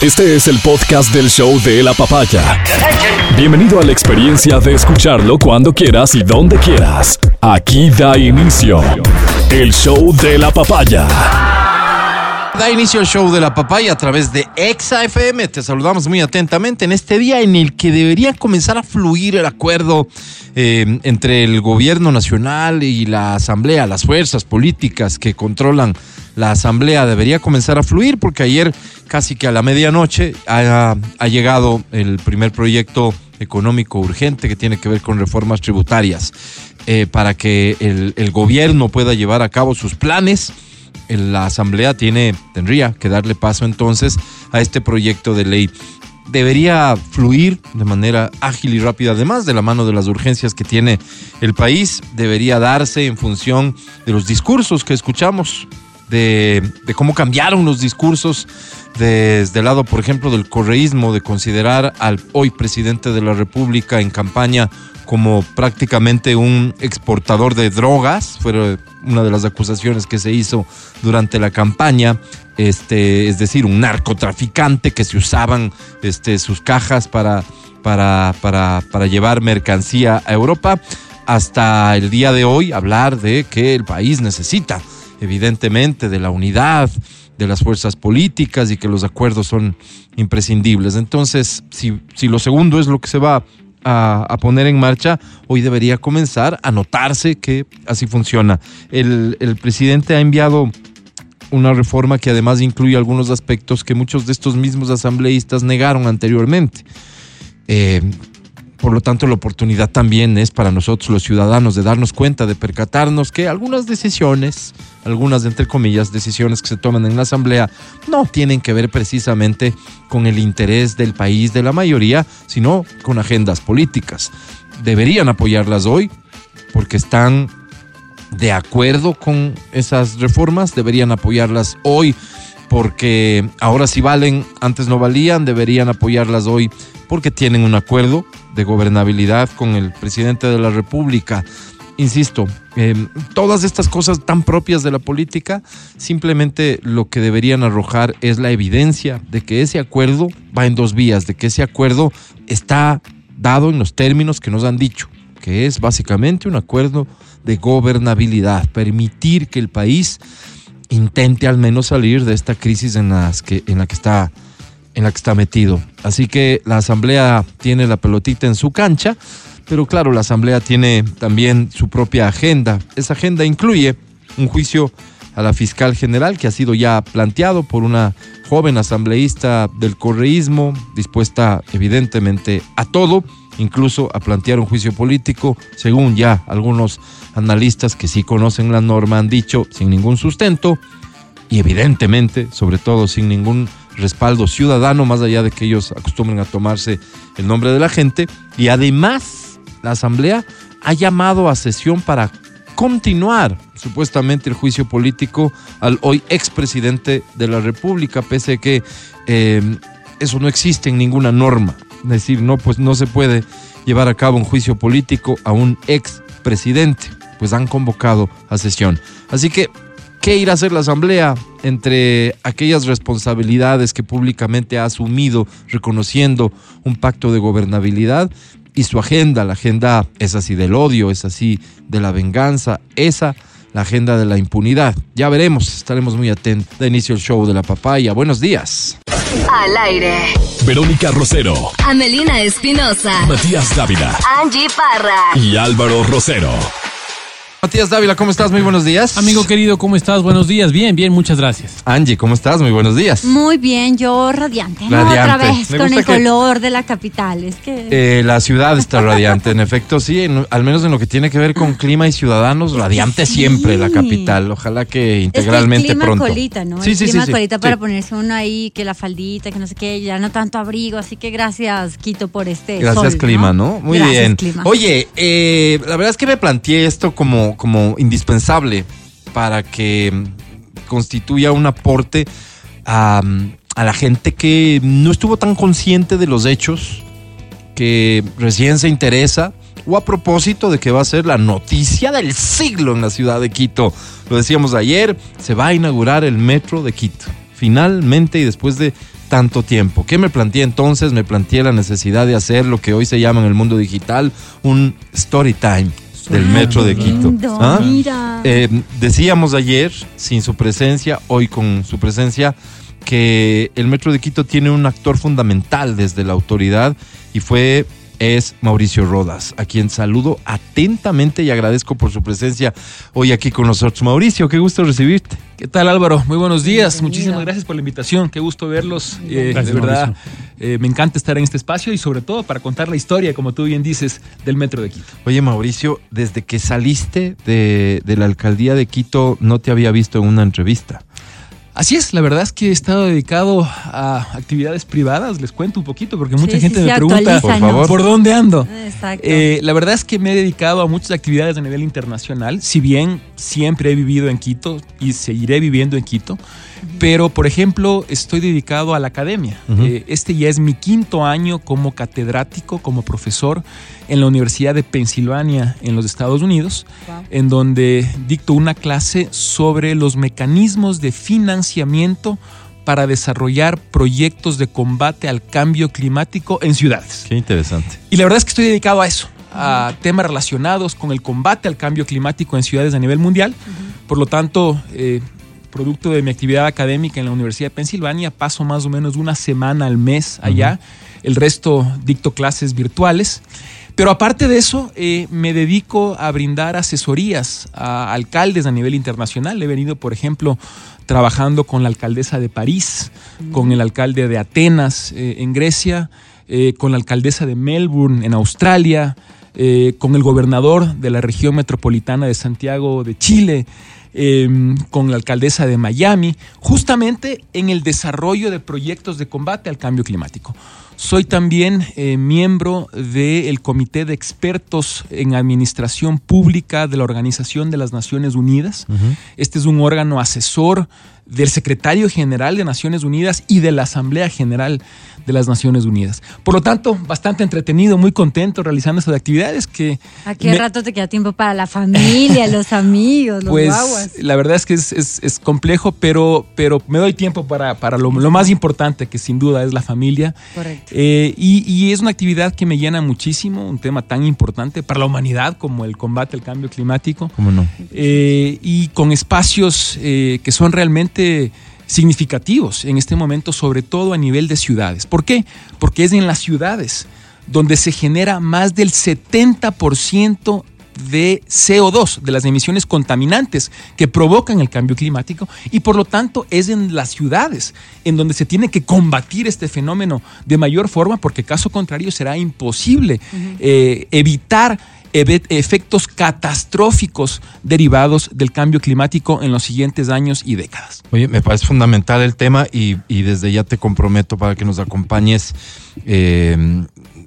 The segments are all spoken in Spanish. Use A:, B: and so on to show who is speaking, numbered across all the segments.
A: Este es el podcast del show de la papaya. Bienvenido a la experiencia de escucharlo cuando quieras y donde quieras. Aquí da inicio el show de la papaya.
B: Da inicio el show de la papaya a través de Exa FM. Te saludamos muy atentamente en este día en el que debería comenzar a fluir el acuerdo eh, entre el gobierno nacional y la asamblea, las fuerzas políticas que controlan la asamblea debería comenzar a fluir porque ayer casi que a la medianoche ha, llegado el primer proyecto económico urgente que tiene que ver con reformas tributarias eh, para que el, el gobierno pueda llevar a cabo sus planes. La asamblea tiene tendría que darle paso entonces a este proyecto de ley. Debería fluir de manera ágil y rápida, además de la mano de las urgencias que tiene el país, debería darse en función de los discursos que escuchamos, de, cómo cambiaron los discursos desde el lado, por ejemplo, del correísmo, de considerar al hoy presidente de la República en campaña como prácticamente un exportador de drogas, fue una de las acusaciones que se hizo durante la campaña, este, es decir, un narcotraficante que se usaban este, sus cajas para, para, para, para llevar mercancía a Europa, hasta el día de hoy hablar de que el país necesita, evidentemente, de la unidad, de las fuerzas políticas y que los acuerdos son imprescindibles. Entonces, si, si lo segundo es lo que se va a, poner en marcha, hoy debería comenzar a notarse que así funciona. El, el, presidente ha enviado una reforma que además incluye algunos aspectos que muchos de estos mismos asambleístas negaron anteriormente. Eh, por lo tanto, la oportunidad también es para nosotros los ciudadanos de darnos cuenta, de percatarnos que algunas decisiones, algunas entre comillas decisiones que se toman en la Asamblea, no tienen que ver precisamente con el interés del país de la mayoría, sino con agendas políticas. Deberían apoyarlas hoy porque están de acuerdo con esas reformas, deberían apoyarlas hoy porque ahora sí valen, antes no valían, deberían apoyarlas hoy porque tienen un acuerdo de gobernabilidad con el presidente de la República. Insisto, eh, todas estas cosas tan propias de la política, simplemente lo que deberían arrojar es la evidencia de que ese acuerdo va en dos vías, de que ese acuerdo está dado en los términos que nos han dicho, que es básicamente un acuerdo de gobernabilidad, permitir que el país intente al menos salir de esta crisis en, las que, en la que está en la que está metido. Así que la Asamblea tiene la pelotita en su cancha, pero claro, la Asamblea tiene también su propia agenda. Esa agenda incluye un juicio a la fiscal general que ha sido ya planteado por una joven asambleísta del correísmo, dispuesta evidentemente a todo, incluso a plantear un juicio político, según ya algunos analistas que sí conocen la norma han dicho, sin ningún sustento y evidentemente, sobre todo sin ningún respaldo ciudadano, más allá de que ellos acostumbren a tomarse el nombre de la gente. Y además, la Asamblea ha llamado a sesión para continuar supuestamente el juicio político al hoy expresidente de la República, pese a que eh, eso no existe en ninguna norma. Es decir, no, pues no se puede llevar a cabo un juicio político a un expresidente. Pues han convocado a sesión. Así que ¿Qué irá a hacer la Asamblea entre aquellas responsabilidades que públicamente ha asumido reconociendo un pacto de gobernabilidad y su agenda? La agenda es así del odio, es así de la venganza, esa la agenda de la impunidad. Ya veremos, estaremos muy atentos. De inicio el show de la papaya. Buenos días.
C: Al aire.
A: Verónica Rosero.
C: Amelina Espinosa.
A: Matías Dávila.
C: Angie Parra.
A: Y Álvaro Rosero.
B: Matías Dávila, ¿cómo estás? Muy buenos días.
D: Amigo querido, ¿cómo estás? Buenos días. Bien, bien, muchas gracias.
B: Angie, ¿cómo estás? Muy buenos días.
E: Muy bien, yo radiante. ¿no?
B: Radiante.
E: Otra vez
B: Me
E: con el
B: que-
E: color de la capital. Es que.
B: Eh, la ciudad está radiante, en efecto, sí, en- al menos en lo que tiene que ver con clima y ciudadanos, radiante
E: Sí.
B: siempre la capital. Ojalá que
E: es que
B: integralmente
E: el clima
B: pronto.
E: colita, ¿no?
B: Sí,
E: el
B: sí, sí,
E: clima
B: sí,
E: colita
B: sí.
E: para ponerse uno ahí, que la faldita, que no sé qué, ya no tanto abrigo. Así que gracias, Quito, por este.
B: Gracias,
E: sol,
B: clima, ¿no? Muy
E: Gracias,
B: bien.
E: clima.
B: Oye, eh, la verdad es que me planteé esto como, como indispensable para que mm, constituya un aporte a, mm, a la gente que no estuvo tan consciente de los hechos, que recién se interesa, o a propósito de que va a ser la noticia del siglo en la ciudad de Quito. Lo decíamos ayer, se va a inaugurar el metro de Quito. Finalmente, y después de tanto tiempo. ¿Qué me planteé entonces? Me planteé la necesidad de hacer lo que hoy se llama en el mundo digital un story time del metro de Quito. ¿Ah?
E: mira.
B: Eh, decíamos ayer, sin su presencia, hoy con su presencia, que el Metro de Quito tiene un actor fundamental desde la autoridad y fue es Mauricio Rodas, a quien saludo atentamente y agradezco por su presencia hoy aquí con nosotros. Mauricio, qué gusto recibirte.
F: ¿Qué tal Álvaro? Muy buenos días.
E: Bienvenido.
F: Muchísimas gracias por la invitación. Qué gusto verlos. Eh,
D: Gracias,
F: de verdad, eh, me encanta estar en este espacio y sobre todo para contar la historia, como tú bien dices, del Metro de Quito.
B: Oye, Mauricio, desde que saliste de, de la alcaldía de Quito no te había visto en una entrevista.
F: Así es, la verdad es que he estado dedicado a actividades privadas. Les cuento un poquito porque mucha
E: Sí,
F: gente
E: sí,
F: me pregunta
B: Por favor.
F: por dónde ando.
E: Exacto.
F: Eh, la verdad es que me he dedicado a muchas actividades a nivel internacional, si bien siempre he vivido en Quito y seguiré viviendo en Quito, pero por ejemplo estoy dedicado a la academia. Eh, este ya es mi quinto año como catedrático, como profesor en la Universidad de Pensilvania en los Estados Unidos,
E: Wow.
F: en donde dicto una clase sobre los mecanismos de financiamiento para desarrollar proyectos de combate al cambio climático en ciudades.
B: Qué interesante.
F: Y la verdad es que estoy dedicado a eso, a temas relacionados con el combate al cambio climático en ciudades a nivel mundial. Por lo tanto, eh, producto de mi actividad académica en la Universidad de Pensilvania, paso más o menos una semana al mes allá. El resto dicto clases virtuales. Pero aparte de eso, eh, me dedico a brindar asesorías a alcaldes a nivel internacional. He venido, por ejemplo, trabajando con la alcaldesa de París, con el alcalde de Atenas eh, en Grecia, eh, con la alcaldesa de Melbourne en Australia, eh, con el gobernador de la región metropolitana de Santiago de Chile, eh, con la alcaldesa de Miami, justamente en el desarrollo de proyectos de combate al cambio climático. Soy también eh, miembro del Comité de Expertos en Administración Pública de la Organización de las Naciones Unidas. Este es un órgano asesor del secretario general de Naciones Unidas y de la Asamblea General de las Naciones Unidas. Por lo tanto, bastante entretenido, muy contento realizando estas actividades que...
E: ¿A qué
F: me-
E: rato te queda tiempo para la familia, los amigos, los
F: pues
E: guaguas?
F: la verdad es que es, es- es complejo, pero, pero me doy tiempo para, para lo, lo más importante, que sin duda es la familia.
E: Correcto.
F: Eh, y, y es una actividad que me llena muchísimo, un tema tan importante para la humanidad como el combate al cambio climático.
B: ¿Cómo no?
F: Eh, y con espacios eh, que son realmente significativos en este momento, sobre todo a nivel de ciudades. ¿Por qué? Porque es en las ciudades donde se genera más del 70% de CO2, de las emisiones contaminantes que provocan el cambio climático y por lo tanto es en las ciudades en donde se tiene que combatir este fenómeno de mayor forma porque caso contrario será imposible eh, evitar efectos catastróficos derivados del cambio climático en los siguientes años y décadas.
B: Oye, me parece fundamental el tema y, y desde ya te comprometo para que nos acompañes, eh,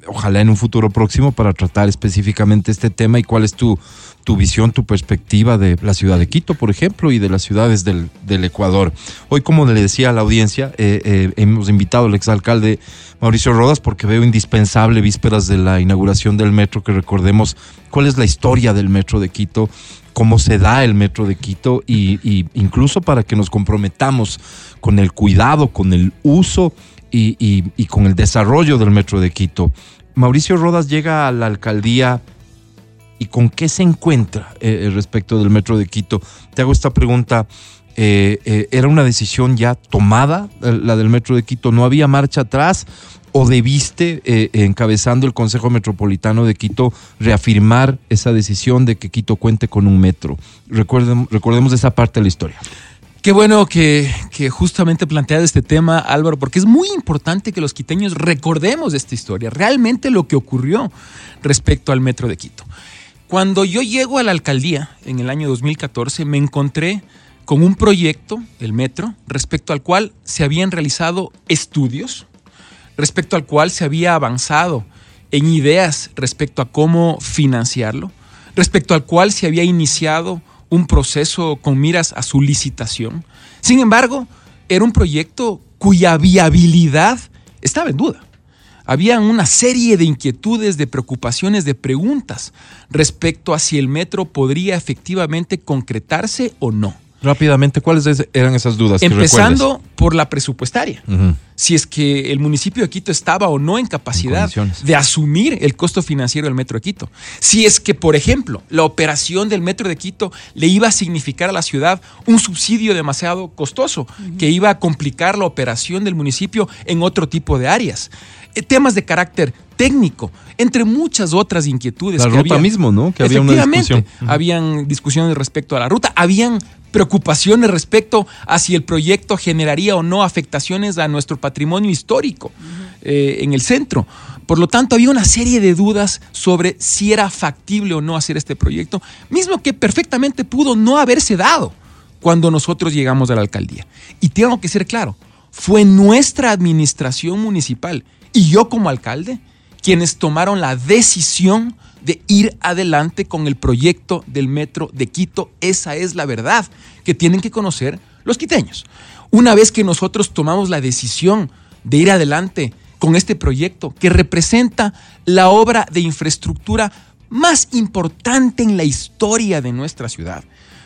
B: ojalá en un futuro próximo, para tratar específicamente este tema y cuál es tu, tu visión, tu perspectiva de la ciudad de Quito, por ejemplo, y de las ciudades del, Ecuador. Hoy, como le decía a la audiencia, eh, eh, hemos invitado al exalcalde Mauricio Rodas porque veo indispensable, vísperas de la inauguración del metro, que recordemos cuál es la historia del metro de Quito, cómo se da el metro de Quito y, incluso para que nos comprometamos con el cuidado, con el uso y con el desarrollo del metro de Quito. Mauricio Rodas llega a la alcaldía y con qué se encuentra eh, respecto del metro de Quito. Te hago esta pregunta. eh, eh, ¿Era una decisión ya tomada, eh, la del metro de Quito? ¿No había marcha atrás? ¿O debiste, eh, encabezando el Consejo Metropolitano de Quito, reafirmar esa decisión de que Quito cuente con un metro? Recuerden- recordemos esa parte de la historia.
F: Qué bueno que, que justamente planteas este tema, Álvaro, porque es muy importante que los quiteños recordemos esta historia, realmente lo que ocurrió respecto al metro de Quito. Cuando yo llego a la alcaldía en el año 2014, me encontré con un proyecto, el metro, respecto al cual se habían realizado estudios, respecto al cual se había avanzado en ideas respecto a cómo financiarlo, respecto al cual se había iniciado un proceso con miras a su licitación. Sin embargo, era un proyecto cuya viabilidad estaba en duda. Había una serie de inquietudes, de preocupaciones, de preguntas respecto a si el metro podría efectivamente concretarse o no.
B: Rápidamente, ¿cuáles es- eran esas dudas? que
F: Empezando por la presupuestaria. Si es que el municipio de Quito estaba o no en capacidad de asumir el costo financiero del metro de Quito. Si es que, por ejemplo, la operación del metro de Quito le iba a significar a la ciudad un subsidio demasiado costoso, que iba a complicar la operación del municipio en otro tipo de áreas. Eh, temas de carácter técnico, entre muchas otras inquietudes.
B: La
F: que
B: ruta
F: había.
B: mismo, ¿no? Que había una discusión.
F: Habían discusiones respecto a la ruta, habían preocupaciones respecto a si el proyecto generaría o no afectaciones a nuestro patrimonio histórico eh, en el centro. Por lo tanto, había una serie de dudas sobre si era factible o no hacer este proyecto, mismo que perfectamente pudo no haberse dado cuando nosotros llegamos a la alcaldía. Y tengo que ser claro, fue nuestra administración municipal y yo como alcalde quienes tomaron la decisión de ir adelante con el proyecto del metro de Quito. Esa es la verdad que tienen que conocer los quiteños. Una vez que nosotros tomamos la decisión de ir adelante con este proyecto que representa la obra de infraestructura más importante en la historia de nuestra ciudad.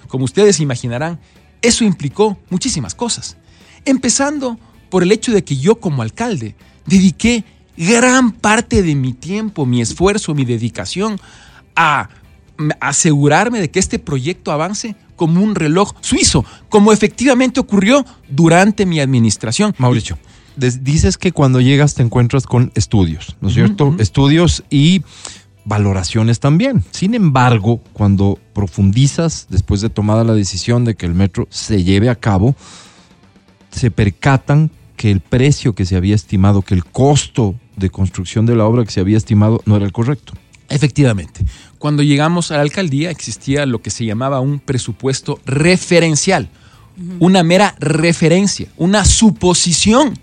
F: Como ustedes imaginarán, eso implicó muchísimas cosas. Empezando por el hecho de que yo como alcalde dediqué gran parte de mi tiempo, mi esfuerzo, mi dedicación a asegurarme de que este proyecto avance como un reloj suizo, como efectivamente ocurrió durante mi administración.
B: Mauricio, dices que cuando llegas te encuentras con estudios, ¿no es cierto? Estudios y valoraciones también. Sin embargo, cuando profundizas después de tomada la decisión de que el metro se lleve a cabo, se percatan que el precio que se había estimado, que el costo de construcción de la obra que se había estimado no era el correcto.
F: Efectivamente. Cuando llegamos a la alcaldía existía lo que se llamaba un presupuesto referencial, una mera referencia, una suposición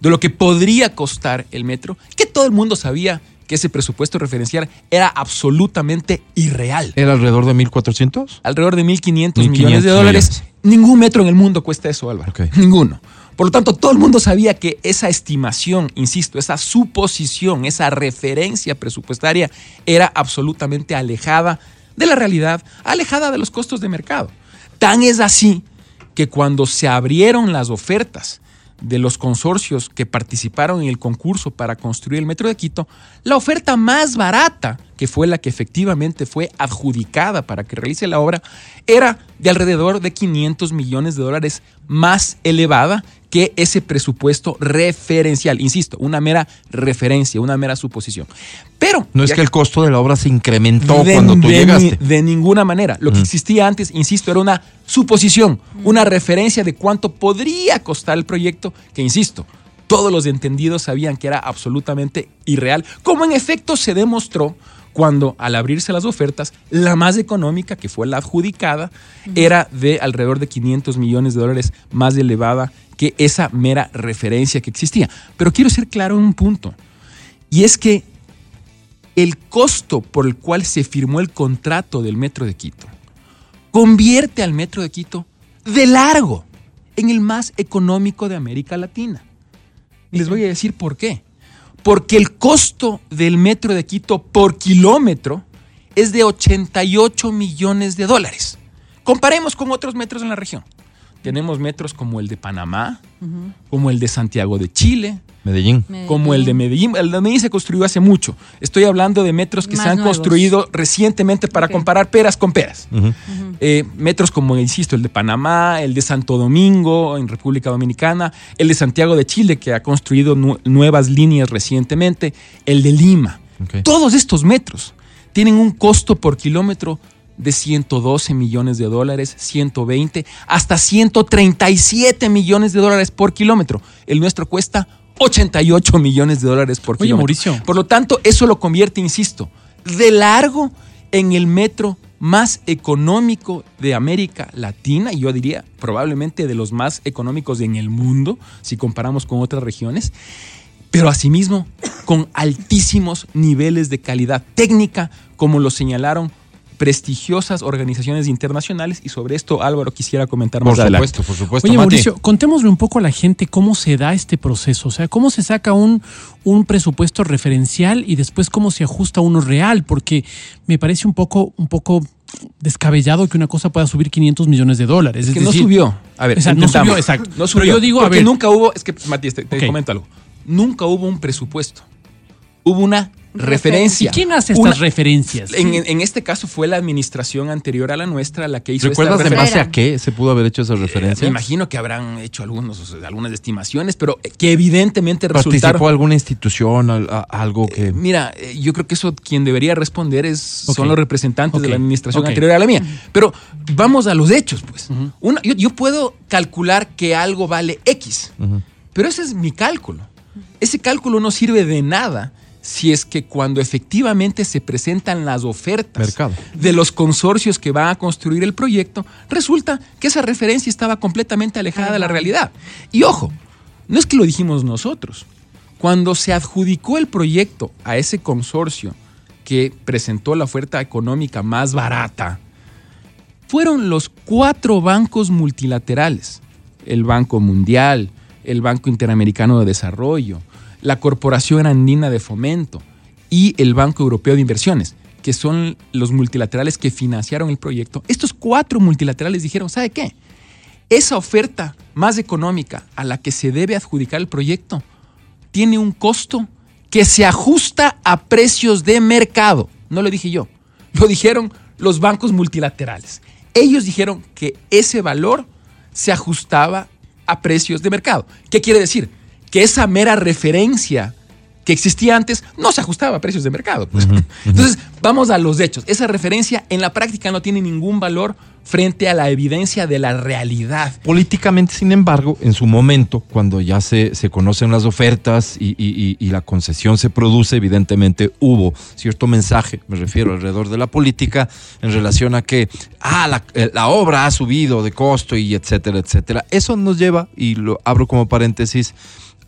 F: de lo que podría costar el metro, que todo el mundo sabía que ese presupuesto referencial era absolutamente irreal.
B: ¿Era alrededor de 1.400?
F: Alrededor de 1.500
B: 1.500
F: millones de dólares.
B: millones.
F: Ningún metro en el mundo cuesta eso, Álvaro. Ninguno. Por lo tanto, todo el mundo sabía que esa estimación, insisto, esa suposición, esa referencia presupuestaria era absolutamente alejada de la realidad, alejada de los costos de mercado. Tan es así que cuando se abrieron las ofertas de los consorcios que participaron en el concurso para construir el Metro de Quito, la oferta más barata, que fue la que efectivamente fue adjudicada para que realice la obra, era de alrededor de 500 millones de dólares más elevada que ese presupuesto referencial. Insisto, una mera referencia, una mera suposición. Pero
B: No es que el costo de la obra se incrementó
F: de,
B: cuando tú
F: de
B: llegaste.
F: de ninguna manera. Lo que existía antes, insisto, era una suposición, una referencia de cuánto podría costar el proyecto, que insisto, todos los entendidos sabían que era absolutamente irreal, como en efecto se demostró cuando al abrirse las ofertas, la más económica, que fue la adjudicada, era de alrededor de 500 millones de dólares más elevada que esa mera referencia que existía. Pero quiero ser claro en un punto, y es que el costo por el cual se firmó el contrato del Metro de Quito convierte al Metro de Quito de largo en el más económico de América Latina. Y les voy a decir por qué. Porque el costo del Metro de Quito por kilómetro es de 88 millones de dólares. Comparemos con otros metros en la región. Tenemos metros como el de Panamá, como el de Santiago de Chile,
B: Medellín.
F: como el de Medellín. El de Medellín se construyó hace mucho. Estoy hablando de metros que
E: Más
F: se han
E: nuevos.
F: construido recientemente para
E: Ok.
F: comparar peras con peras. Eh, metros como, insisto, el de Panamá, el de Santo Domingo en República Dominicana, el de Santiago de Chile que ha construido nu- nuevas líneas recientemente, el de Lima. Todos estos metros tienen un costo por kilómetro de 112 millones de dólares, 120, hasta 137 millones de dólares por kilómetro. El nuestro cuesta 88 millones de dólares por
D: Oye,
F: kilómetro.
D: Mauricio.
F: Por lo tanto, eso lo convierte, insisto, de largo en el metro más económico de América Latina, y yo diría probablemente de los más económicos en el mundo, si comparamos con otras regiones, pero asimismo con altísimos niveles de calidad técnica, como lo señalaron prestigiosas organizaciones internacionales, y sobre esto Álvaro quisiera comentar más
B: Por
F: adelante.
B: supuesto, por supuesto.
D: Oye. Mauricio, contémosle un poco a la gente cómo se da este proceso. O sea, cómo se saca un, un presupuesto referencial y después cómo se ajusta uno real, porque me parece un poco, un poco descabellado que una cosa pueda subir 500 millones de dólares.
F: Es
D: Es
F: que no subió. A ver,
D: o sea, no subió, exacto.
F: No subió.
D: Pero yo digo, a ver,
F: nunca hubo, es que, Matías, te, te comento algo. Nunca hubo un presupuesto. Hubo una referencia.
D: ¿y quién hace estas
F: Una-
D: referencias?
F: En, en este caso fue la administración anterior a la nuestra la que hizo
B: ¿Recuerdas
F: esta
B: de
F: referencia.
B: base a qué se pudo haber hecho esa referencia?
F: Me imagino que habrán hecho algunos, o sea, algunas estimaciones, pero que evidentemente resultaron.
B: ¿Participó alguna institución, a- algo que...?
F: Mira, eh, yo creo que eso quien debería responder es, son los representantes de la administración anterior a la mía. Pero vamos a los hechos, pues. Una- yo, yo puedo calcular que algo vale X, pero ese es mi cálculo. Ese cálculo no sirve de nada si es que cuando efectivamente se presentan las ofertas
B: Mercado.
F: de los consorcios que van a construir el proyecto, resulta que esa referencia estaba completamente alejada de la realidad. Y ojo, no es que lo dijimos nosotros. Cuando se adjudicó el proyecto a ese consorcio que presentó la oferta económica más barata, fueron los cuatro bancos multilaterales, el Banco Mundial, el Banco Interamericano de Desarrollo, la Corporación Andina de Fomento y el Banco Europeo de Inversiones, que son los multilaterales que financiaron el proyecto. Estos cuatro multilaterales dijeron, ¿sabe qué? Esa oferta más económica a la que se debe adjudicar el proyecto tiene un costo que se ajusta a precios de mercado. No lo dije yo, lo dijeron los bancos multilaterales. Ellos dijeron que ese valor se ajustaba a precios de mercado. ¿Qué quiere decir? Que esa mera referencia que existía antes no se ajustaba a precios de mercado. pues. Entonces, vamos a los hechos. Esa referencia en la práctica no tiene ningún valor frente a la evidencia de la realidad.
B: Políticamente, sin embargo, en su momento, cuando ya se, se conocen las ofertas y, y- y- la concesión se produce, evidentemente hubo cierto mensaje, me refiero alrededor de la política, en relación a que, ah, la, eh, la obra ha subido de costo y etcétera, etcétera. Eso nos lleva, y lo abro como paréntesis,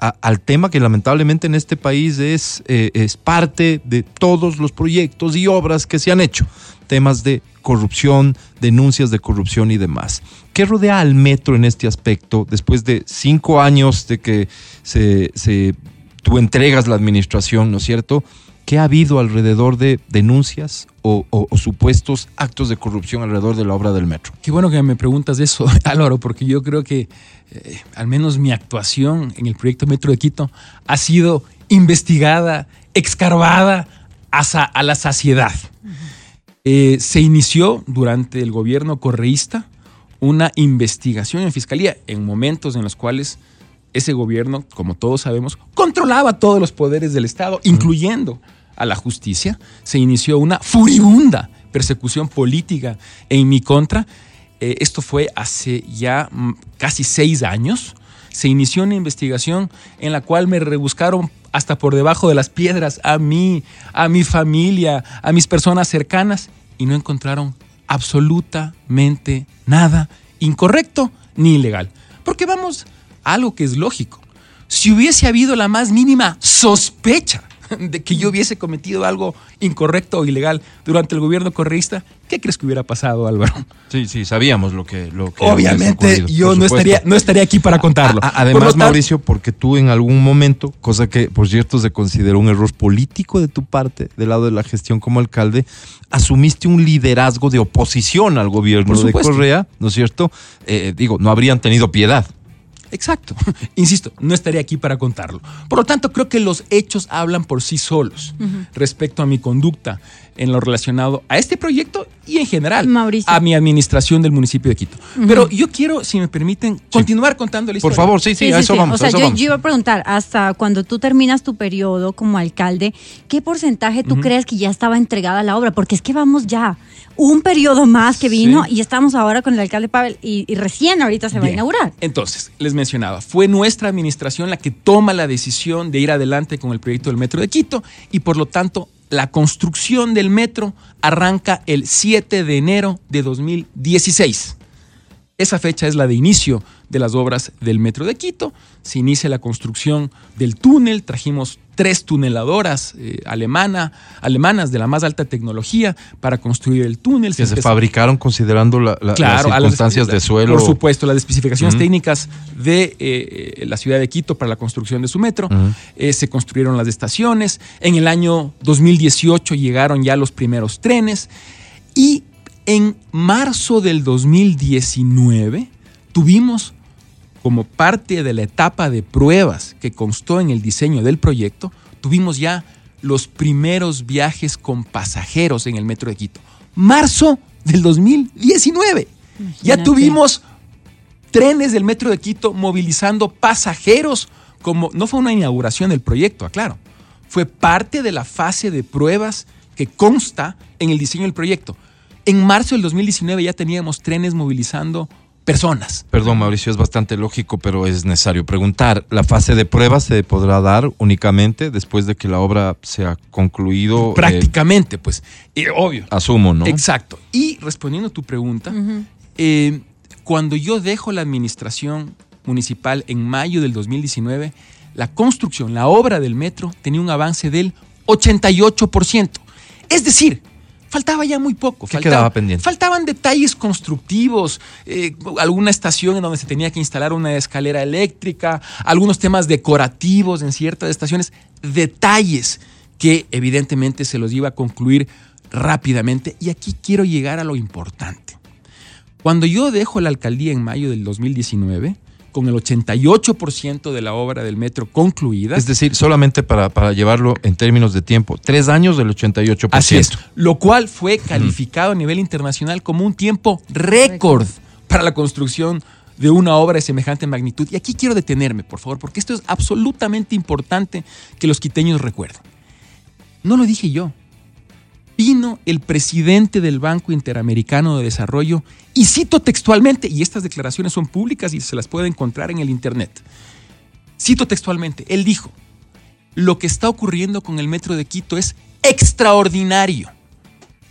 B: al tema que lamentablemente en este país es, eh, es parte de todos los proyectos y obras que se han hecho. Temas de corrupción, denuncias de corrupción y demás. ¿Qué rodea al metro en este aspecto después de cinco años de que se, se- tú entregas la administración, ¿no es cierto? ¿Qué ha habido alrededor de denuncias o, o- o supuestos actos de corrupción alrededor de la obra del metro?
F: Qué bueno que me preguntas eso, Álvaro, porque yo creo que eh, al menos mi actuación en el proyecto Metro de Quito ha sido investigada, excavada hasta a la saciedad. Eh, se inició durante el gobierno correísta una investigación en fiscalía en momentos en los cuales ese gobierno, como todos sabemos, controlaba todos los poderes del Estado, incluyendo a la justicia. Se inició una furibunda persecución política en mi contra. Eh, esto fue hace ya mm, casi seis años. Se inició una investigación en la cual me rebuscaron hasta por debajo de las piedras a mí, a mi familia, a mis personas cercanas y no encontraron absolutamente nada incorrecto ni ilegal. Porque vamos algo que es lógico. Si hubiese habido la más mínima sospecha de que yo hubiese cometido algo incorrecto o ilegal durante el gobierno correísta, ¿qué crees que hubiera pasado, Álvaro?
B: Sí, sí, sabíamos lo que... Lo que
F: Obviamente yo no estaría, no estaría aquí para contarlo.
B: A- a-
F: Por
B: además, Mauricio, porque tú en algún momento, cosa que por cierto se consideró un error político de tu parte, del lado de la gestión como alcalde, asumiste un liderazgo de oposición al gobierno de. Correa, ¿no es cierto? Eh, digo, no habrían tenido piedad.
F: Exacto. Insisto, no estaría aquí para contarlo. Por lo tanto, creo que los hechos hablan por sí solos respecto a mi conducta en lo relacionado a este proyecto y en general
E: Mauricio.
F: a mi administración del municipio de Quito. Pero yo quiero, si me permiten, continuar contando la
B: Por
F: historia.
B: favor, sí, sí, a eso vamos.
E: O sea,
B: a eso
E: yo,
B: vamos.
E: yo iba a preguntar, hasta cuando tú terminas tu periodo como alcalde, ¿qué porcentaje tú crees que ya estaba entregada la obra? Porque es que vamos ya un periodo más que vino y estamos ahora con el alcalde Pavel y, y recién ahorita se va a inaugurar.
F: Entonces, les mencionaba, fue nuestra administración la que toma la decisión de ir adelante con el proyecto del Metro de Quito y por lo tanto la construcción del metro arranca el 7 de enero de 2016. Esa fecha es la de inicio de las obras del Metro de Quito. Se inicia la construcción del túnel. Trajimos tres tuneladoras eh, alemana, alemanas de la más alta tecnología para construir el túnel.
B: Que se fabricaron considerando la- la-
F: Claro,
B: las circunstancias de suelo.
F: Por supuesto, las especificaciones técnicas de eh, la ciudad de Quito para la construcción de su metro. Eh, se construyeron las estaciones. En el año 2018 llegaron ya los primeros trenes. Y En marzo del 2019 tuvimos como parte de la etapa de pruebas que constó en el diseño del proyecto, tuvimos ya los primeros viajes con pasajeros en el metro de Quito. Marzo del 2019. Ya tuvimos trenes del metro de Quito movilizando pasajeros como no fue una inauguración del proyecto, aclaro. Fue parte de la fase de pruebas que consta en el diseño del proyecto. En marzo del 2019 ya teníamos trenes movilizando personas.
B: Perdón, Mauricio, es bastante lógico, pero es necesario preguntar. ¿La fase de prueba se podrá dar únicamente después de que la obra sea concluido? eh,
F: Prácticamente, pues, eh, obvio.
B: asumo, ¿no?
F: Exacto. Y respondiendo a tu pregunta, eh, cuando yo dejo la administración municipal en mayo del 2019, la construcción, la obra del metro tenía un avance del 88%. Es decir, faltaba ya muy poco.
B: ¿Qué
F: faltaba-
B: quedaba pendiente?
F: Faltaban detalles constructivos, eh, alguna estación en donde se tenía que instalar una escalera eléctrica, algunos temas decorativos en ciertas estaciones, detalles que evidentemente se los iba a concluir rápidamente. Y aquí quiero llegar a lo importante. Cuando yo dejo la alcaldía en mayo del 2019, con el 88% de la obra del metro concluida,
B: Es decir, solamente para, para llevarlo en términos de tiempo, tres años del 88%.
F: Así es. Lo cual fue calificado a nivel internacional como un tiempo récord para la construcción de una obra de semejante magnitud. Y aquí quiero detenerme, por favor, porque esto es absolutamente importante que los quiteños recuerden. No lo dije yo. Vino el presidente del Banco Interamericano de Desarrollo y cito textualmente, y estas declaraciones son públicas y se las puede encontrar en el Internet. Cito textualmente, él dijo, lo que está ocurriendo con el metro de Quito es extraordinario.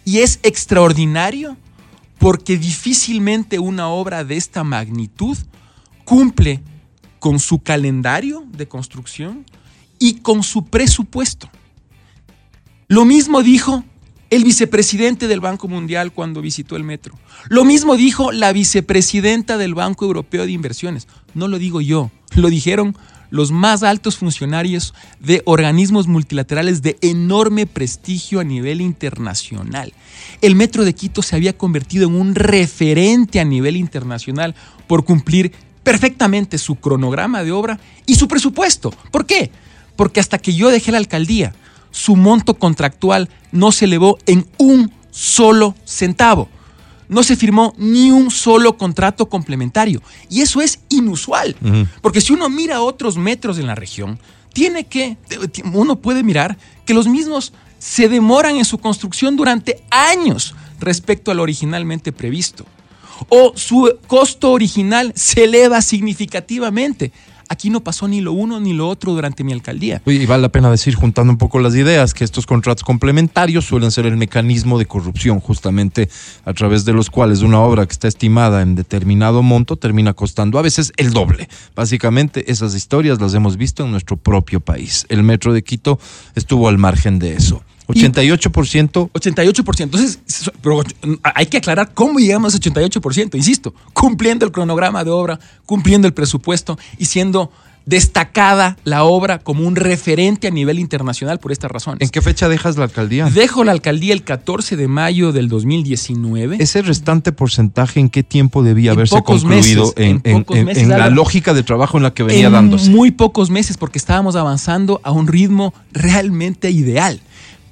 F: Y es extraordinario porque difícilmente una obra de esta magnitud cumple con su calendario de construcción y con su presupuesto. Lo mismo dijo el vicepresidente del Banco Mundial cuando visitó el metro. Lo mismo dijo la vicepresidenta del Banco Europeo de Inversiones. No lo digo yo, lo dijeron los más altos funcionarios de organismos multilaterales de enorme prestigio a nivel internacional. El Metro de Quito se había convertido en un referente a nivel internacional por cumplir perfectamente su cronograma de obra y su presupuesto. ¿Por qué? Porque hasta que yo dejé la alcaldía, su monto contractual no se elevó en un solo centavo. No se firmó ni un solo contrato complementario. Y eso es inusual. Porque si uno mira otros metros en la región, tiene que, uno puede mirar que los mismos se demoran en su construcción durante años respecto a lo originalmente previsto. O su costo original se eleva significativamente. Aquí no pasó ni lo uno ni lo otro durante mi alcaldía.
B: Y vale la pena decir, juntando un poco las ideas, que estos contratos complementarios suelen ser el mecanismo de corrupción, justamente a través de los cuales una obra que está estimada en determinado monto termina costando a veces el doble. Básicamente, esas historias las hemos visto en nuestro propio país. El metro de Quito estuvo al margen de eso. 88%.
F: 88%. Entonces, pero hay que aclarar cómo llegamos a ese 88%, insisto, cumpliendo el cronograma de obra, cumpliendo el presupuesto y siendo destacada la obra como un referente a nivel internacional por estas razones.
B: ¿En qué fecha dejas la alcaldía?
F: Dejo la alcaldía el 14 de mayo del 2019.
B: Ese restante porcentaje, ¿en qué tiempo debía
F: En
B: haberse
F: pocos
B: concluido
F: meses,
B: en,
F: en pocos meses,
B: en la lógica de trabajo en la que venía
F: en
B: dándose?
F: muy pocos meses porque estábamos avanzando a un ritmo realmente ideal.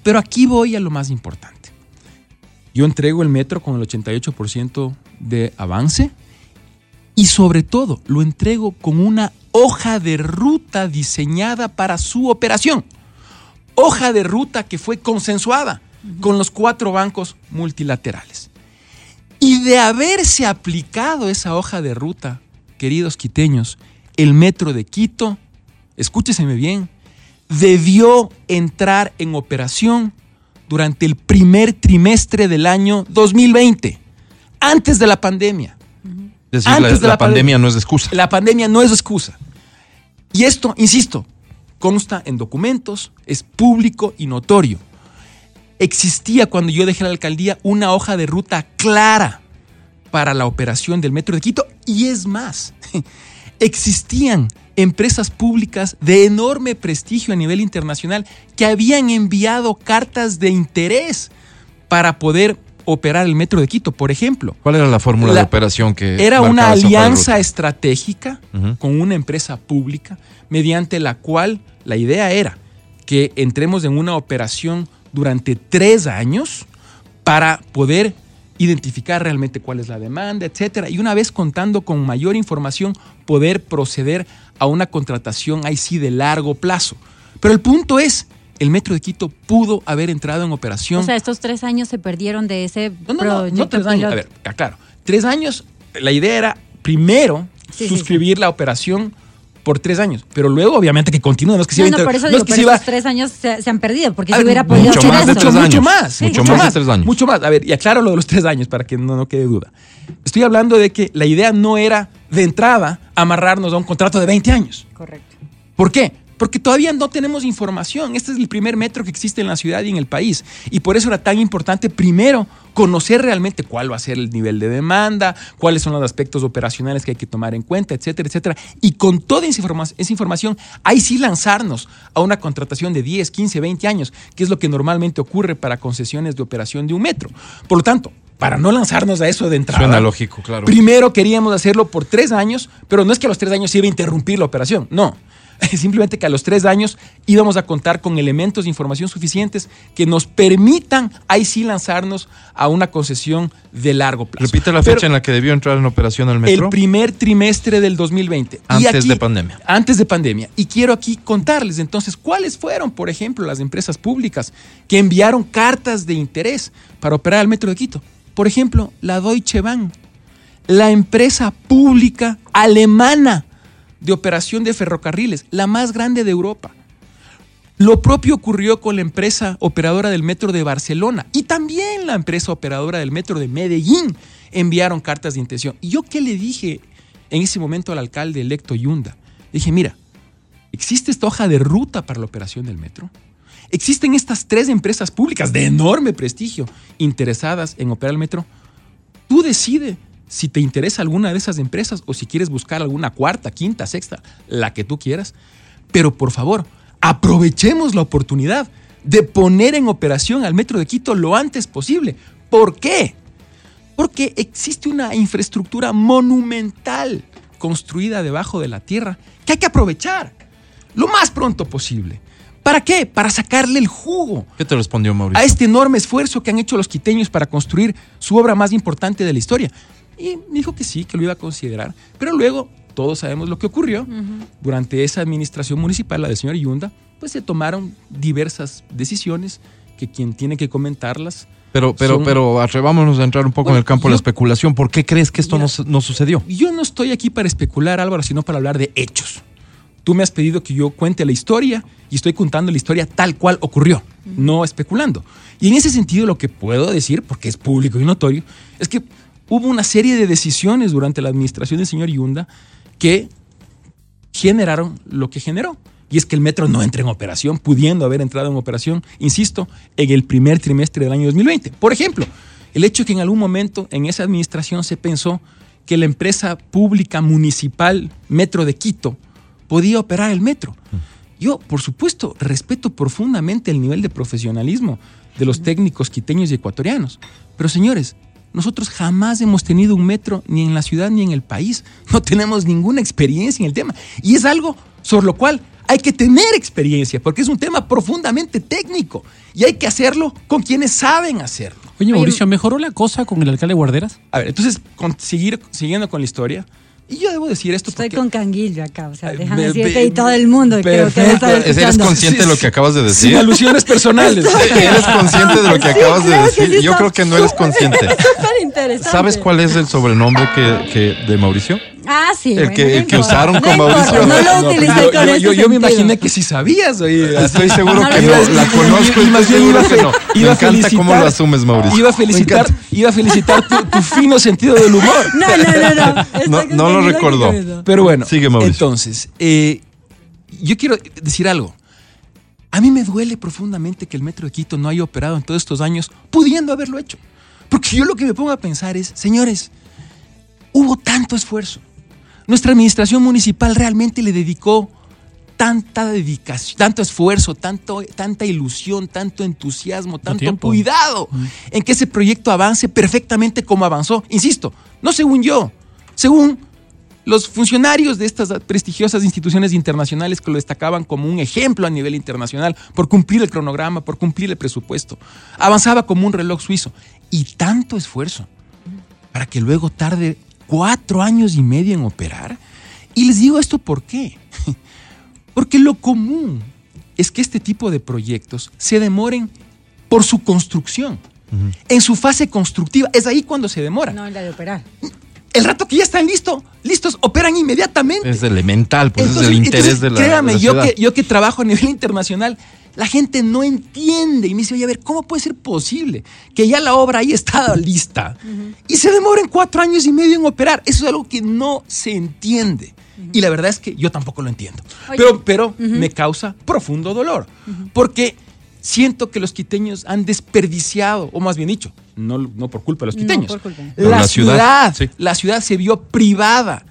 F: Pero aquí voy a lo más importante. Yo entrego el metro con el 88% de avance y sobre todo lo entrego con una hoja de ruta diseñada para su operación. Hoja de ruta que fue consensuada con los cuatro bancos multilaterales. Y de haberse aplicado esa hoja de ruta, queridos quiteños, el metro de Quito, escúcheseme bien, debió entrar en operación durante el primer trimestre del año 2020, antes de la pandemia.
B: Es decir, la,
F: antes de
B: la
F: la
B: pandemia no es excusa.
F: La pandemia no es excusa. Y esto, insisto, consta en documentos, es público y notorio. Existía cuando yo dejé la alcaldía una hoja de ruta clara para la operación del Metro de Quito y es más, existían empresas públicas de enorme prestigio a nivel internacional que habían enviado cartas de interés para poder operar el metro de Quito, por ejemplo.
B: ¿Cuál era la fórmula
F: La-
B: de operación que
F: Era una alianza estratégica con una empresa pública mediante la cual la idea era que entremos en una operación durante tres años para poder identificar realmente cuál es la demanda, etcétera, y una vez contando con mayor información poder proceder a una contratación ahí sí de largo plazo. Pero el punto es, el Metro de Quito pudo haber entrado en operación
E: O sea, estos tres años se perdieron de ese
F: no, no,
E: proyecto
F: no tres años. A ver, claro. Tres años, la idea era primero
E: Sí, sí,
F: suscribir la operación por tres años, pero luego obviamente que continúe, no es que se
E: No,
F: iba a
E: no,
F: inter-
E: por eso
F: no
E: digo,
F: es que
E: pero
F: se iba-
E: esos tres años se, se han perdido, porque se
F: ver,
E: hubiera podido
B: mucho
E: hacer
B: más de tres años.
F: Mucho más,
B: Sí,
F: mucho,
B: mucho más
F: más,
B: de tres años.
F: Mucho más. A ver, y aclaro lo de los tres años para que no, no quede duda. Estoy hablando de que la idea no era de entrada amarrarnos a un contrato de 20 años.
E: Correcto.
F: ¿Por qué? Porque todavía no tenemos información. Este es el primer metro que existe en la ciudad y en el país. Y por eso era tan importante primero conocer realmente cuál va a ser el nivel de demanda, cuáles son los aspectos operacionales que hay que tomar en cuenta, etcétera, etcétera. Y con toda esa informa- esa información, ahí sí lanzarnos a una contratación de 10, 15, 20 años, que es lo que normalmente ocurre para concesiones de operación de un metro. Por lo tanto, para no lanzarnos a eso de entrada.
B: Suena lógico, claro.
F: Primero queríamos hacerlo por tres años, pero no es que a los tres años se iba a interrumpir la operación, no. Simplemente que a los tres años íbamos a contar con elementos de información suficientes que nos permitan ahí sí lanzarnos a una concesión de largo plazo.
B: Repite la
F: Pero
B: fecha en la que debió entrar en operación el metro.
F: El primer trimestre del 2020. Y
B: Antes de pandemia.
F: Antes de pandemia. Y quiero aquí contarles entonces cuáles fueron, por ejemplo, las empresas públicas que enviaron cartas de interés para operar el metro de Quito. Por ejemplo, la Deutsche Bahn, la empresa pública alemana de operación de ferrocarriles, la más grande de Europa. Lo propio ocurrió con la empresa operadora del metro de Barcelona y también la empresa operadora del metro de Medellín enviaron cartas de intención. ¿Y yo qué le dije en ese momento al alcalde electo Yunda? Dije, mira, ¿existe esta hoja de ruta para la operación del metro? ¿Existen estas tres empresas públicas de enorme prestigio interesadas en operar el metro? Tú decides si te interesa alguna de esas empresas o si quieres buscar alguna cuarta, quinta, sexta, la que tú quieras. Pero por favor, aprovechemos la oportunidad de poner en operación al Metro de Quito lo antes posible. ¿Por qué? Porque existe una infraestructura monumental construida debajo de la tierra que hay que aprovechar lo más pronto posible. ¿Para qué? Para sacarle el jugo
B: ¿Qué te respondió Mauricio?
F: a este enorme esfuerzo que han hecho los quiteños para construir su obra más importante de la historia. Y me dijo que sí, que lo iba a considerar. Pero luego, todos sabemos lo que ocurrió. Durante esa administración municipal, la del señor Yunda, pues se tomaron diversas decisiones que quien tiene que comentarlas.
B: Pero, pero,
F: son-
B: pero atrevámonos a entrar un poco en el campo de la especulación. ¿Por qué crees que esto
F: Mira.
B: no, no sucedió?
F: Yo no estoy aquí para especular, Álvaro, sino para hablar de hechos. Tú me has pedido que yo cuente la historia y estoy contando la historia tal cual ocurrió, no especulando. Y en ese sentido lo que puedo decir, porque es público y notorio, es que hubo una serie de decisiones durante la administración del señor Yunda que generaron lo que generó. Y es que el metro no entra en operación, pudiendo haber entrado en operación, insisto, en el primer trimestre del año 2020. Por ejemplo, el hecho que en algún momento en esa administración se pensó que la empresa pública municipal Metro de Quito podía operar el metro. Yo, por supuesto, respeto profundamente el nivel de profesionalismo de los técnicos quiteños y ecuatorianos. Pero señores, nosotros jamás hemos tenido un metro ni en la ciudad ni en el país. No tenemos ninguna experiencia en el tema. Y es algo sobre lo cual hay que tener experiencia, porque es un tema profundamente técnico. Y hay que hacerlo con quienes saben hacerlo.
D: Oye, Mauricio, ¿mejoró la cosa con el alcalde Guarderas?
F: A ver, entonces, con- seguir, siguiendo con la historia. Y yo debo decir esto
E: Estoy
F: porque...
E: con canguillo acá, o sea, déjame
F: me-
E: decirte y todo el mundo creo que
F: perfecto.
B: ¿Eres consciente de lo que acabas de decir?
F: Sin alusiones personales.
B: ¿Eres consciente de lo que
E: Sí,
B: acabas de decir?
E: sí,
B: Yo
E: está
B: creo que no eres consciente.
E: Súper interesante.
B: ¿Sabes cuál es el sobrenombre que, que- de Mauricio?
E: Ah, sí.
B: El
E: bueno,
B: que-
E: no
B: el que usaron con Mauricio.
E: No lo
F: No,
E: utilicé
F: yo,
E: con
F: yo-
E: ese
F: yo- yo me imaginé que sí sabías. oye.
B: Estoy seguro
E: No
B: que no. La conozco,
F: Y más bien iba-
B: que no. Me
F: iba a
B: encanta cómo lo asumes, Mauricio.
F: Iba a
B: Me
F: felicitar, iba a felicitar tu, tu fino sentido del humor.
E: No, no, no, no.
B: No, lo recordó.
F: Pero bueno,
B: Sigue, Mauricio.
F: entonces, eh, yo quiero decir algo. A mí me duele profundamente que el Metro de Quito no haya operado en todos estos años, pudiendo haberlo hecho. Porque yo lo que me pongo a pensar es, señores, hubo tanto esfuerzo. Nuestra administración municipal realmente le dedicó tanta dedicación, tanto esfuerzo, tanto, tanta ilusión, tanto entusiasmo, tanto cuidado en que ese proyecto avance perfectamente como avanzó. Insisto, no según yo, según los funcionarios de estas prestigiosas instituciones internacionales que lo destacaban como un ejemplo a nivel internacional por cumplir el cronograma, por cumplir el presupuesto. Avanzaba como un reloj suizo. Y tanto esfuerzo para que luego tarde cuatro años y medio en operar. Y les digo esto por qué. Porque lo común es que este tipo de proyectos se demoren por su construcción. En su fase constructiva, es ahí cuando se demora.
E: No, en la de operar.
F: El rato que ya están listos, listos, operan inmediatamente.
B: Es elemental, pues
F: Entonces-
B: es el interés
F: entonces,
B: de la,
F: Créame,
B: de la
F: yo, que, yo que trabajo a nivel internacional, la gente no entiende y me dice, oye, a ver, ¿cómo puede ser posible que ya la obra ahí está lista y se demoren cuatro años y medio en operar? Eso es algo que no se entiende. Y la verdad es que yo tampoco lo entiendo.
E: Oye,
F: pero pero me causa profundo dolor. Porque siento que los quiteños han desperdiciado, o más bien dicho, no, no por culpa de los
E: No,
F: quiteños.
E: por culpa.
F: La,
B: la ciudad,
F: ciudad,
B: sí.
F: la ciudad se vio privada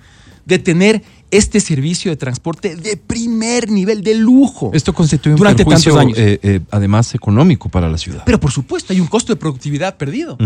F: de tener este servicio de transporte de primer nivel, de lujo.
B: Esto constituye un
F: durante
B: perjuicio,
F: tantos años.
B: eh, eh, además económico para la ciudad.
F: Pero por supuesto, hay un costo de productividad perdido.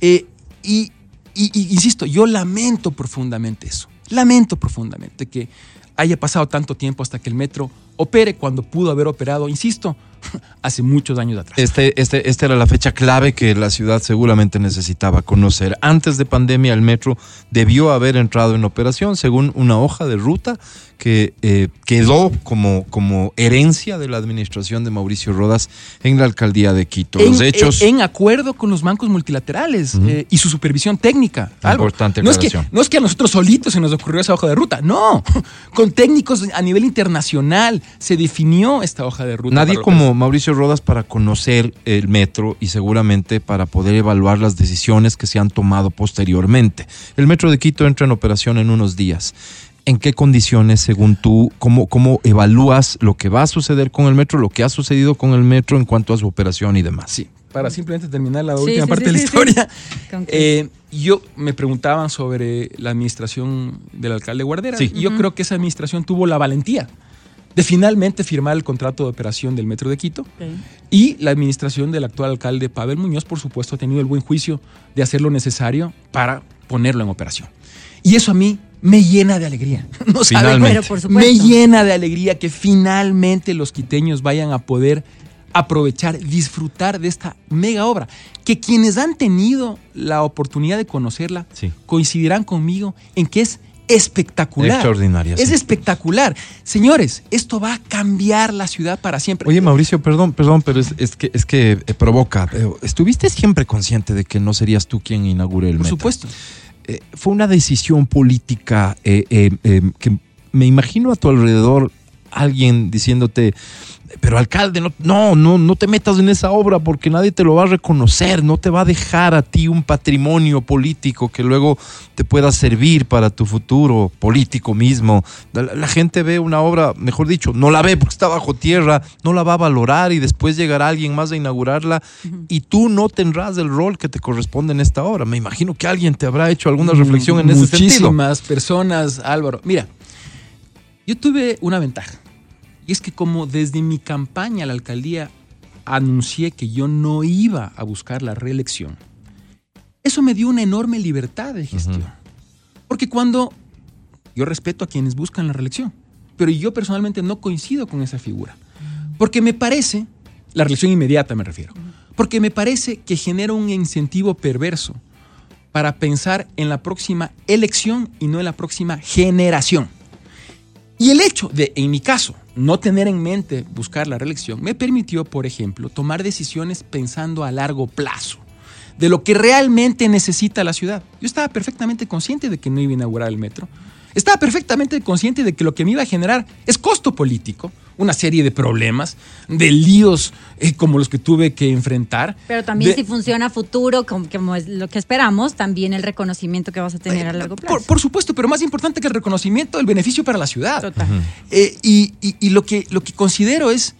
F: Eh, y, y- y insisto, yo lamento profundamente eso. Lamento profundamente que haya pasado tanto tiempo hasta que el metro opere cuando pudo haber operado, insisto, hace muchos años atrás.
B: Este, este, esta era la fecha clave que la ciudad seguramente necesitaba conocer. Antes de pandemia, el metro debió haber entrado en operación según una hoja de ruta que eh, quedó como, como herencia de la administración de Mauricio Rodas en la alcaldía de Quito. Los
F: en,
B: hechos.
F: en- en acuerdo con los bancos multilaterales eh, y su supervisión técnica.
B: Importante
F: no es, que, no es que a nosotros solitos se nos ocurrió esa hoja de ruta, no. Con técnicos a nivel internacional se definió esta hoja de ruta.
B: Nadie como Mauricio Rodas para conocer el metro y seguramente para poder evaluar las decisiones que se han tomado posteriormente. El metro de Quito entra en operación en unos días. ¿En qué condiciones, según tú, cómo, cómo evalúas lo que va a suceder con el metro, lo que ha sucedido con el metro en cuanto a su operación y demás?
F: Sí, para simplemente terminar la
E: Sí,
F: última
E: sí,
F: parte
E: sí,
F: de la
E: sí,
F: historia. eh, yo me preguntaban sobre la administración del alcalde Guardera.
B: Sí.
F: Y yo creo que esa administración tuvo la valentía de finalmente firmar el contrato de operación del Metro de Quito. Y la administración del actual alcalde Pavel Muñoz, por supuesto, ha tenido el buen juicio de hacer lo necesario para ponerlo en operación. Y eso a mí me llena de alegría. No saben,
B: Finalmente.
E: Pero por
F: me llena de alegría que finalmente los quiteños vayan a poder aprovechar, disfrutar de esta mega obra, que quienes han tenido la oportunidad de conocerla
B: Sí.
F: coincidirán conmigo en que es espectacular.
B: Extraordinaria,
F: Es
B: sí.
F: espectacular. Señores, esto va a cambiar la ciudad para siempre.
B: Oye, Mauricio, perdón, perdón, pero es, es que, es que eh, provoca. Pero, ¿Estuviste siempre consciente de que no serías tú quien inaugure el
F: por supuesto.
B: Fue una decisión política eh, eh, eh, que me imagino a tu alrededor alguien diciéndote, pero alcalde, no, no, no, no te metas en esa obra porque nadie te lo va a reconocer, no te va a dejar a ti un patrimonio político que luego te pueda servir para tu futuro político mismo. La, la gente ve una obra, mejor dicho, no la ve porque está bajo tierra, no la va a valorar y después llegará alguien más a inaugurarla y tú no tendrás el rol que te corresponde en esta obra. Me imagino que alguien te habrá hecho alguna reflexión en ese sentido.
F: Muchísimas personas, Álvaro. Mira, yo tuve una ventaja. Y es que como desde mi campaña a la alcaldía anuncié que yo no iba a buscar la reelección, eso me dio una enorme libertad de gestión. Porque cuando yo respeto a quienes buscan la reelección, pero yo personalmente no coincido con esa figura. Porque me parece, la reelección inmediata me refiero, porque me parece que genera un incentivo perverso para pensar en la próxima elección y no en la próxima generación. Y el hecho de, en mi caso, no tener en mente buscar la reelección me permitió, por ejemplo, tomar decisiones pensando a largo plazo de lo que realmente necesita la ciudad. Yo estaba perfectamente consciente de que no iba a inaugurar el metro. Estaba perfectamente consciente de que lo que me iba a generar es costo político, una serie de problemas, de líos eh, como los que tuve que enfrentar.
E: Pero también
F: de-
E: si funciona a futuro, como, como es lo que esperamos, también el reconocimiento que vas a tener a largo plazo.
F: Por, por supuesto, pero más importante que el reconocimiento, el beneficio para la ciudad.
E: Total.
F: Eh, y y- y lo, que, lo que considero es,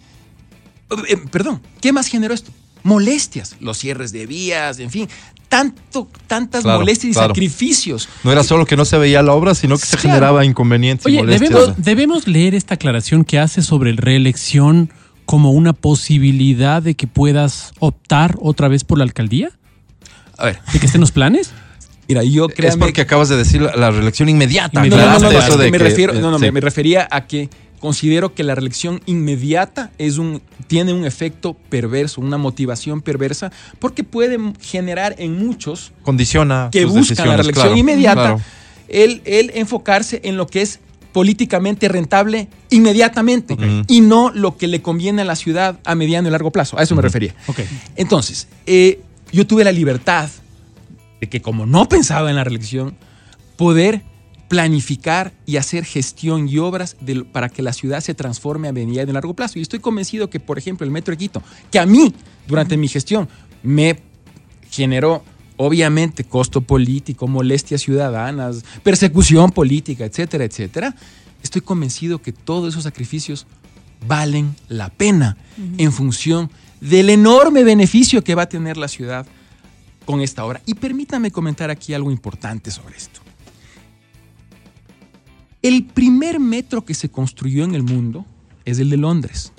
F: eh, perdón, ¿qué más generó esto? Molestias, los cierres de vías, en fin, tanto, tantas
B: Claro,
F: molestias y
B: claro.
F: sacrificios.
B: No era solo que no se veía la obra, sino que se generaba inconvenientes y
D: Oye,
B: molestias.
D: debemos, debemos leer esta aclaración que hace sobre reelección como una posibilidad de que puedas optar otra vez por la alcaldía,
F: A ver,
D: de que estén los planes.
F: mira, yo
B: Es
F: créanme
B: porque acabas de decir la, la reelección inmediata.
F: No, no, no, es me refiero,
B: eh,
F: no, no, me refería a que considero que la reelección inmediata es un, tiene un efecto perverso, una motivación perversa, porque puede generar en muchos
B: condiciona
F: que buscan la reelección
B: claro,
F: inmediata
B: claro.
F: el, el enfocarse en lo que es políticamente rentable inmediatamente y no lo que le conviene a la ciudad a mediano y largo plazo. A eso me refería. Entonces, eh, yo tuve la libertad de que como no pensaba en la reelección, poder planificar y hacer gestión y obras de- para que la ciudad se transforme a mediano y largo plazo. Y estoy convencido que, por ejemplo, el Metro de Quito, que a mí, durante mi gestión, me generó obviamente costo político, molestias ciudadanas, persecución política, etcétera, etcétera, estoy convencido que todos esos sacrificios valen la pena en función del enorme beneficio que va a tener la ciudad con esta obra. Y permítame comentar aquí algo importante sobre esto. El primer metro que se construyó en el mundo es el de Londres.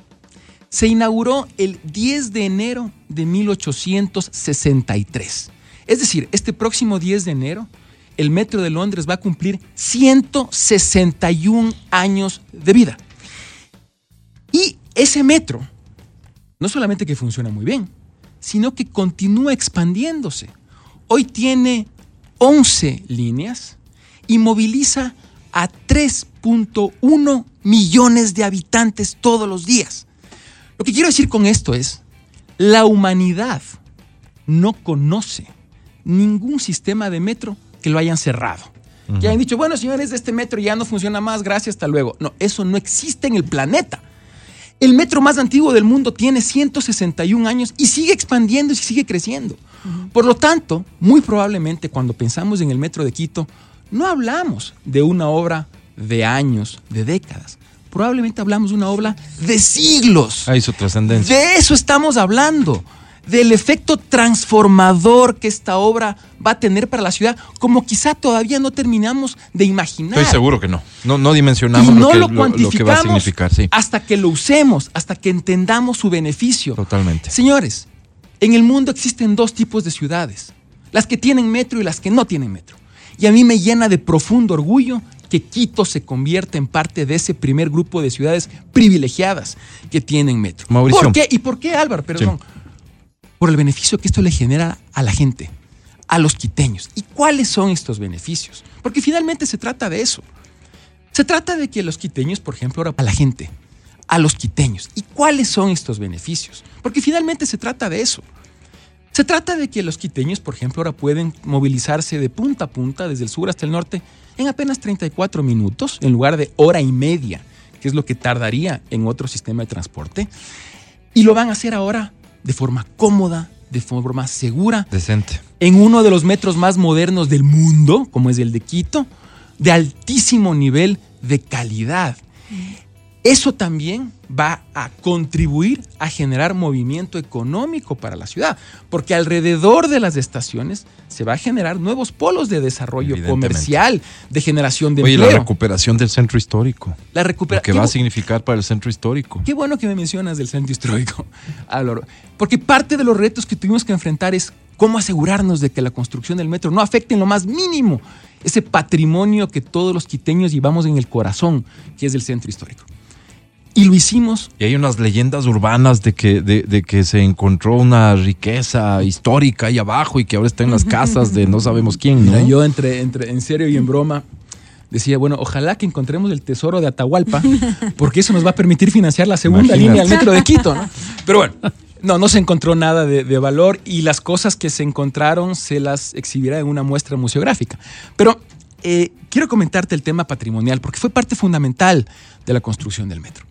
F: Se inauguró el 10 de enero de 1863. Es decir, este próximo 10 de enero, el metro de Londres va a cumplir 161 años de vida. Y ese metro, no solamente que funciona muy bien, sino que continúa expandiéndose. Hoy tiene 11 líneas y moviliza a 3.1 millones de habitantes todos los días. Lo que quiero decir con esto es, la humanidad no conoce ningún sistema de metro que lo hayan cerrado. Que hayan dicho, bueno, señores, este metro ya no funciona más, gracias, hasta luego. No, eso no existe en el planeta. El metro más antiguo del mundo tiene 161 años y sigue expandiendo y sigue creciendo. Por lo tanto, muy probablemente cuando pensamos en el metro de Quito, no hablamos de una obra de años, de décadas. Probablemente hablamos de una obra de siglos.
B: Ahí su trascendencia.
F: De eso estamos hablando. Del efecto transformador que esta obra va a tener para la ciudad, como quizá todavía no terminamos de imaginar.
B: Estoy seguro que no. No, no dimensionamos
F: y no
B: lo, que,
F: lo cuantificamos
B: lo que va a significar. Sí,
F: hasta que lo usemos, hasta que entendamos su beneficio.
B: totalmente.
F: Señores, en el mundo existen dos tipos de ciudades, las que tienen metro y las que no tienen metro. Y a mí me llena de profundo orgullo que Quito se convierta en parte de ese primer grupo de ciudades privilegiadas que tienen metro.
B: Mauricio.
F: ¿Por qué? ¿Y por qué, Álvaro? Perdón. Por el beneficio que esto le genera a la gente, a los quiteños. ¿Y cuáles son estos beneficios? Porque finalmente se trata de eso. Se trata de que los quiteños, por ejemplo, ahora a la gente, a los quiteños. ¿Y cuáles son estos beneficios? Porque finalmente se trata de eso. Se trata de que los quiteños, por ejemplo, ahora pueden movilizarse de punta a punta, desde el sur hasta el norte, en apenas 34 minutos, en lugar de hora y media, que es lo que tardaría en otro sistema de transporte. Y lo van a hacer ahora de forma cómoda, de forma segura,
B: Decente.
F: en uno de los metros más modernos del mundo, como es el de Quito, de altísimo nivel de calidad. Eso también va a contribuir a generar movimiento económico para la ciudad, porque alrededor de las estaciones se va a generar nuevos polos de desarrollo comercial, de generación de
B: Oye, la
F: empleo.
B: recuperación del centro histórico.
F: La
B: Lo
F: recupera-
B: que
F: qué
B: va a significar para el centro histórico.
F: Qué bueno que me mencionas del centro histórico, Álvaro. Porque parte de los retos que tuvimos que enfrentar es cómo asegurarnos de que la construcción del metro no afecte en lo más mínimo ese patrimonio que todos los quiteños llevamos en el corazón, que es el centro histórico. Y lo hicimos
B: Y hay unas leyendas urbanas de que, de, de que se encontró una riqueza histórica ahí abajo y que ahora está en las casas de no sabemos quién, ¿no?
F: Mira, yo entre, entre en serio y en broma decía, bueno, ojalá que encontremos el tesoro de Atahualpa, porque eso nos va a permitir financiar la segunda
B: Imagínate.
F: línea del metro de Quito, ¿no? Pero bueno, no, no se encontró nada de, de valor y las cosas que se encontraron se las exhibirá en una muestra museográfica. Pero eh, quiero comentarte el tema patrimonial, porque fue parte fundamental de la construcción del metro.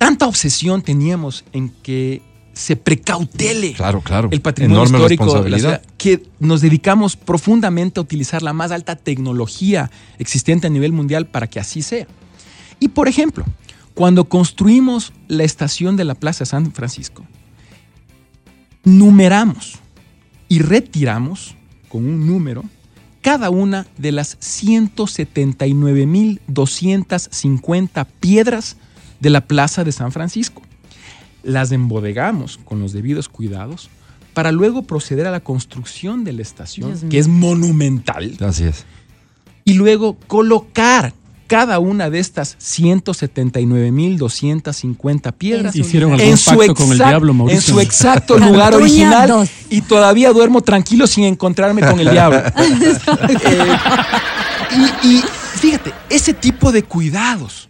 F: Tanta obsesión teníamos en que se precautele
B: Claro, claro.
F: el patrimonio
B: Enorme
F: histórico de la ciudad, que nos dedicamos profundamente a utilizar la más alta tecnología existente a nivel mundial para que así sea. Y por ejemplo, cuando construimos la estación de la Plaza San Francisco, numeramos y retiramos con un número cada una de las 179.250 piedras de la Plaza de San Francisco. Las embodegamos con los debidos cuidados para luego proceder a la construcción de la estación,
E: Dios mío.
F: que es monumental,
B: Así es.
F: y luego colocar cada una de estas 179.250 piedras
D: Hicieron
E: En
D: algún
F: en su,
D: pacto con el
F: exact-
D: diablo,
F: en
D: Mauricio.
F: su exacto lugar original y todavía duermo tranquilo sin encontrarme con el diablo. Eh, y, y fíjate, ese tipo de cuidados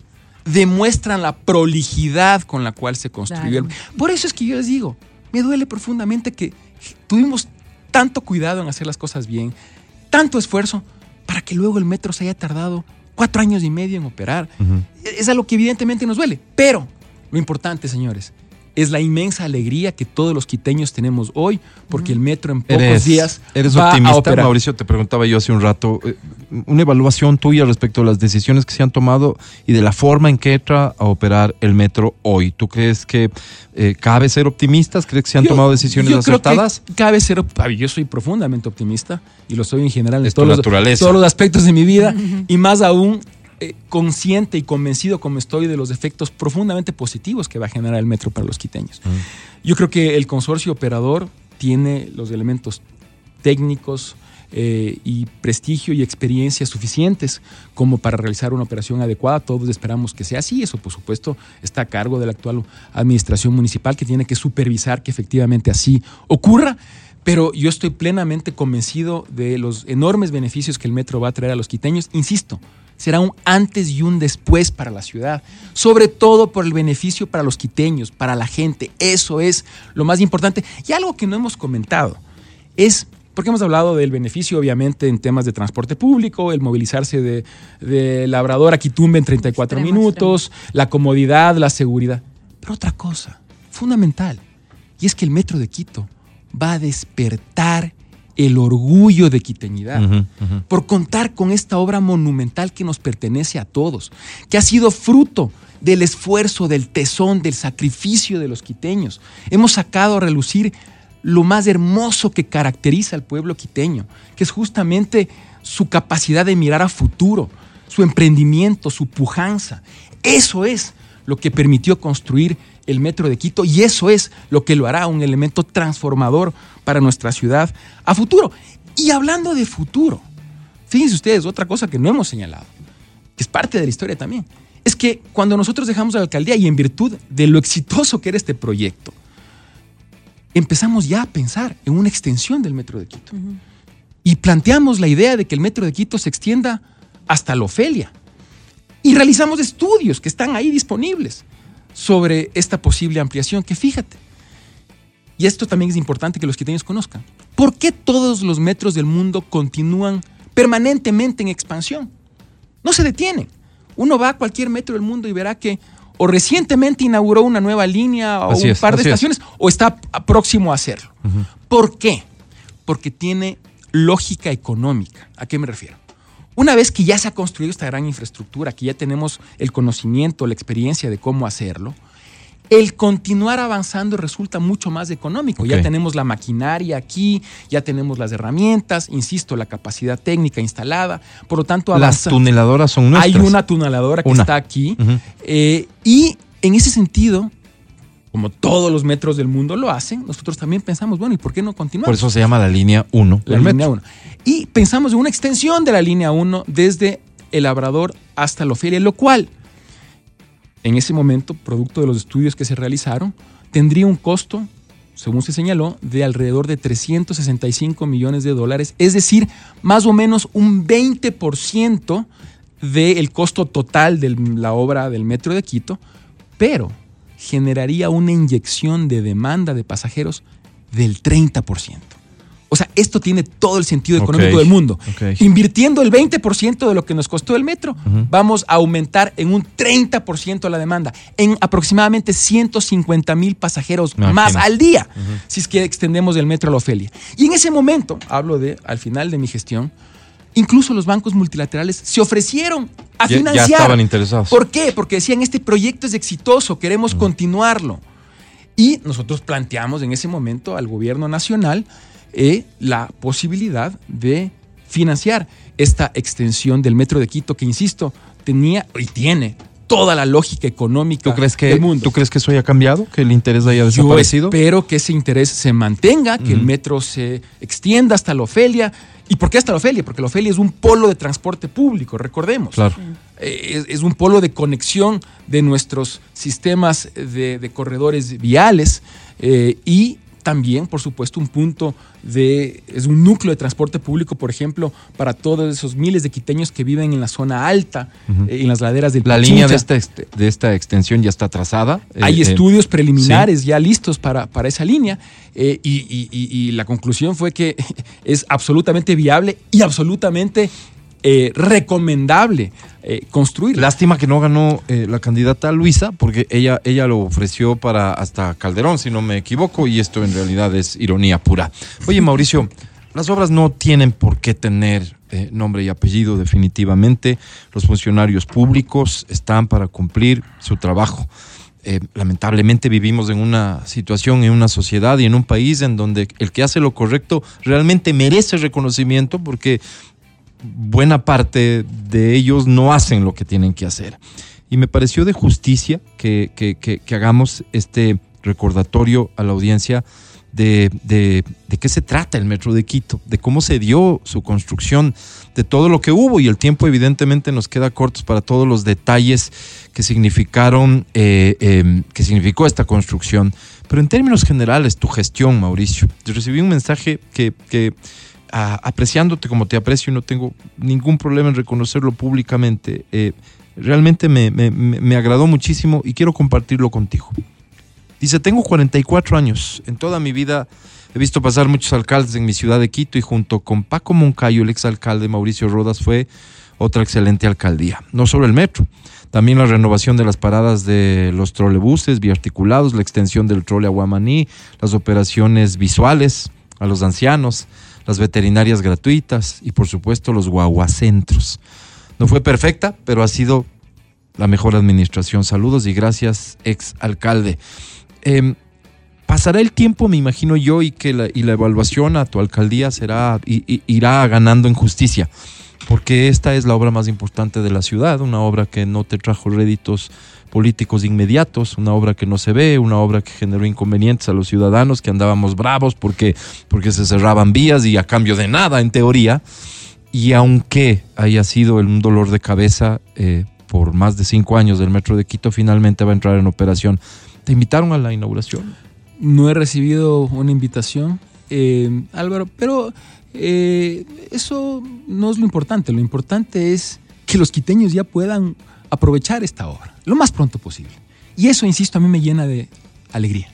F: demuestran la prolijidad con la cual se construyó. el-
E: Claro.
F: Por eso es que yo les digo, me duele profundamente que tuvimos tanto cuidado en hacer las cosas bien, tanto esfuerzo, para que luego el metro se haya tardado cuatro años y medio en operar. Es algo que evidentemente nos duele. Pero lo importante, señores, es la inmensa alegría que todos los quiteños tenemos hoy, porque el metro en pocos
B: Eres,
F: días
B: eres
F: va a
B: optimista,
F: operar.
B: Mauricio. Te preguntaba yo hace un rato, eh, una evaluación tuya respecto a las decisiones que se han tomado y de la forma en que entra a operar el metro hoy. ¿Tú crees que eh, cabe ser optimistas? ¿Crees que se han
F: Yo-
B: tomado decisiones
F: yo creo que
B: acertadas?
F: cabe ser. Yo soy profundamente optimista y lo soy en general en
B: Es tu
F: todos los, todos los aspectos de mi vida y más aún eh, consciente y convencido como estoy de los efectos profundamente positivos que va a generar el metro para los quiteños. Yo creo que el consorcio operador tiene los elementos técnicos eh, y prestigio y experiencia suficientes como para realizar una operación adecuada. Todos esperamos que sea así. Eso, por supuesto, está a cargo de la actual administración municipal que tiene que supervisar que efectivamente así ocurra. Pero yo estoy plenamente convencido de los enormes beneficios que el metro va a traer a los quiteños. Insisto, será un antes y un después para la ciudad, sobre todo por el beneficio para los quiteños, para la gente. Eso es lo más importante. Y algo que no hemos comentado es, porque hemos hablado del beneficio obviamente en temas de transporte público, el movilizarse de, de Labrador a Quitumbe en 34
E: Extremo,
F: minutos, la comodidad, la seguridad. Pero otra cosa fundamental, y es que el metro de Quito va a despertar el orgullo de quiteñidad por contar con esta obra monumental que nos pertenece a todos, que ha sido fruto del esfuerzo, del tesón, del sacrificio de los quiteños. Hemos sacado a relucir lo más hermoso que caracteriza al pueblo quiteño, que es justamente su capacidad de mirar a futuro, su emprendimiento, su pujanza. Eso es lo que permitió construir el metro de Quito y eso es lo que lo hará un elemento transformador para nuestra ciudad a futuro. Y hablando de futuro, fíjense ustedes, otra cosa que no hemos señalado, que es parte de la historia también, es que cuando nosotros dejamos la alcaldía y en virtud de lo exitoso que era este proyecto, empezamos ya a pensar en una extensión del metro de Quito. Y planteamos la idea de que el metro de Quito se extienda hasta la Ofelia. Y realizamos estudios que están ahí disponibles sobre esta posible ampliación, que fíjate, y esto también es importante que los quiteños conozcan, ¿por qué todos los metros del mundo continúan permanentemente en expansión? No se detienen. Uno va a cualquier metro del mundo y verá que o recientemente inauguró una nueva línea o
B: Así
F: un
B: es,
F: par de
B: es.
F: estaciones o está próximo a hacerlo. ¿Por qué? Porque tiene lógica económica. ¿A qué me refiero? Una vez que ya se ha construido esta gran infraestructura, que ya tenemos el conocimiento, la experiencia de cómo hacerlo, el continuar avanzando resulta mucho más económico. Ya tenemos la maquinaria aquí, ya tenemos las herramientas, insisto, la capacidad técnica instalada. Por lo tanto,
B: Las
F: avanza-
B: tuneladoras son
F: hay
B: nuestras.
F: una tuneladora que
B: Una.
F: está aquí. Eh, y en ese sentido, como todos los metros del mundo lo hacen, nosotros también pensamos, bueno, ¿y por qué no continuamos?
B: Por eso se llama la línea 1
F: la línea
B: metro.
F: 1. Y pensamos en una extensión de la línea 1 desde el Labrador hasta la Ofelia, lo cual, en ese momento, producto de los estudios que se realizaron, tendría un costo, según se señaló, de alrededor de 365 millones de dólares, es decir, más o menos un 20% del costo total de la obra del Metro de Quito, pero generaría una inyección de demanda de pasajeros del 30%. O sea, esto tiene todo el sentido económico del mundo. Invirtiendo el 20% de lo que nos costó el metro, vamos a aumentar en un 30% la demanda, en aproximadamente 150 mil pasajeros
B: Imagínate.
F: más al día, si es que extendemos el metro a la Ofelia. Y en ese momento, hablo de al final de mi gestión, incluso los bancos multilaterales se ofrecieron a
B: Ya- ya
F: financiar.
B: estaban interesados.
F: ¿Por qué? Porque decían, este proyecto es exitoso, queremos continuarlo. Y nosotros planteamos en ese momento al gobierno nacional eh, la posibilidad de financiar esta extensión del metro de Quito, que insisto, tenía y tiene toda la lógica económica
B: ¿Tú crees, que,
F: del mundo.
B: ¿Tú crees que eso haya cambiado? ¿Que el interés haya
F: Yo
B: desaparecido?
F: espero que ese interés se mantenga, que el metro se extienda hasta la Ofelia. ¿Y por qué hasta la Ofelia? Porque la Ofelia es un polo de transporte público, recordemos.
B: Claro.
F: Eh, es, es un polo de conexión de nuestros sistemas de, de corredores viales eh, y también, por supuesto, un punto de, es un núcleo de transporte público, por ejemplo, para todos esos miles de quiteños que viven en la zona alta, eh, en las laderas del
B: La línea de esta, de esta extensión ya está trazada. Eh,
F: Hay
B: eh,
F: estudios preliminares ya listos para, para esa línea y, y- y- y la conclusión fue que es absolutamente viable y absolutamente eh, recomendable eh, construirla.
B: Lástima que no ganó eh, la candidata Luisa, porque ella, ella lo ofreció para hasta Calderón, si no me equivoco, y esto en realidad es ironía pura. Oye, Mauricio, las obras no tienen por qué tener nombre y apellido definitivamente. Los funcionarios públicos están para cumplir su trabajo. Lamentablemente vivimos en una situación, en una sociedad y en un país en donde el que hace lo correcto realmente merece reconocimiento porque buena parte de ellos no hacen lo que tienen que hacer. Y me pareció de justicia que, que- hagamos este recordatorio a la audiencia de, de- qué se trata el Metro de Quito, de cómo se dio su construcción, de todo lo que hubo y el tiempo evidentemente nos queda cortos para todos los detalles que significaron, eh, eh, que significó esta construcción. Pero en términos generales, tu gestión, Mauricio, yo recibí un mensaje que, que apreciándote como te aprecio y no tengo ningún problema en reconocerlo públicamente. eh, realmente me, me- me- me agradó muchísimo y quiero compartirlo contigo. Dice, tengo 44 años. En toda mi vida he visto pasar muchos alcaldes en mi ciudad de Quito y junto con Paco Moncayo, el exalcalde Mauricio Rodas, fue otra excelente alcaldía. No solo el metro, también la renovación de las paradas de los trolebuses biarticulados, la extensión del trole a Guamaní, las operaciones visuales a los ancianos, las veterinarias gratuitas y por supuesto los guaguacentros. No fue perfecta, pero ha sido la mejor administración. Saludos y gracias, ex alcalde. Em, pasará el tiempo, me imagino yo, y que la, y la evaluación a tu alcaldía será i- irá ganando en justicia, porque esta es la obra más importante de la ciudad, una obra que no te trajo réditos políticos inmediatos, una obra que no se ve, una obra que generó inconvenientes a los ciudadanos que andábamos bravos porque, porque se cerraban vías y a cambio de nada, en teoría. Y aunque haya sido un dolor de cabeza eh, por más de cinco años del Metro de Quito, finalmente va a entrar en operación. ¿Te invitaron a la inauguración?
F: No he recibido una invitación, eh, Álvaro, pero eh, eso no es lo importante. Lo importante es que los quiteños ya puedan aprovechar esta obra lo más pronto posible. Y eso, insisto, a mí me llena de alegría.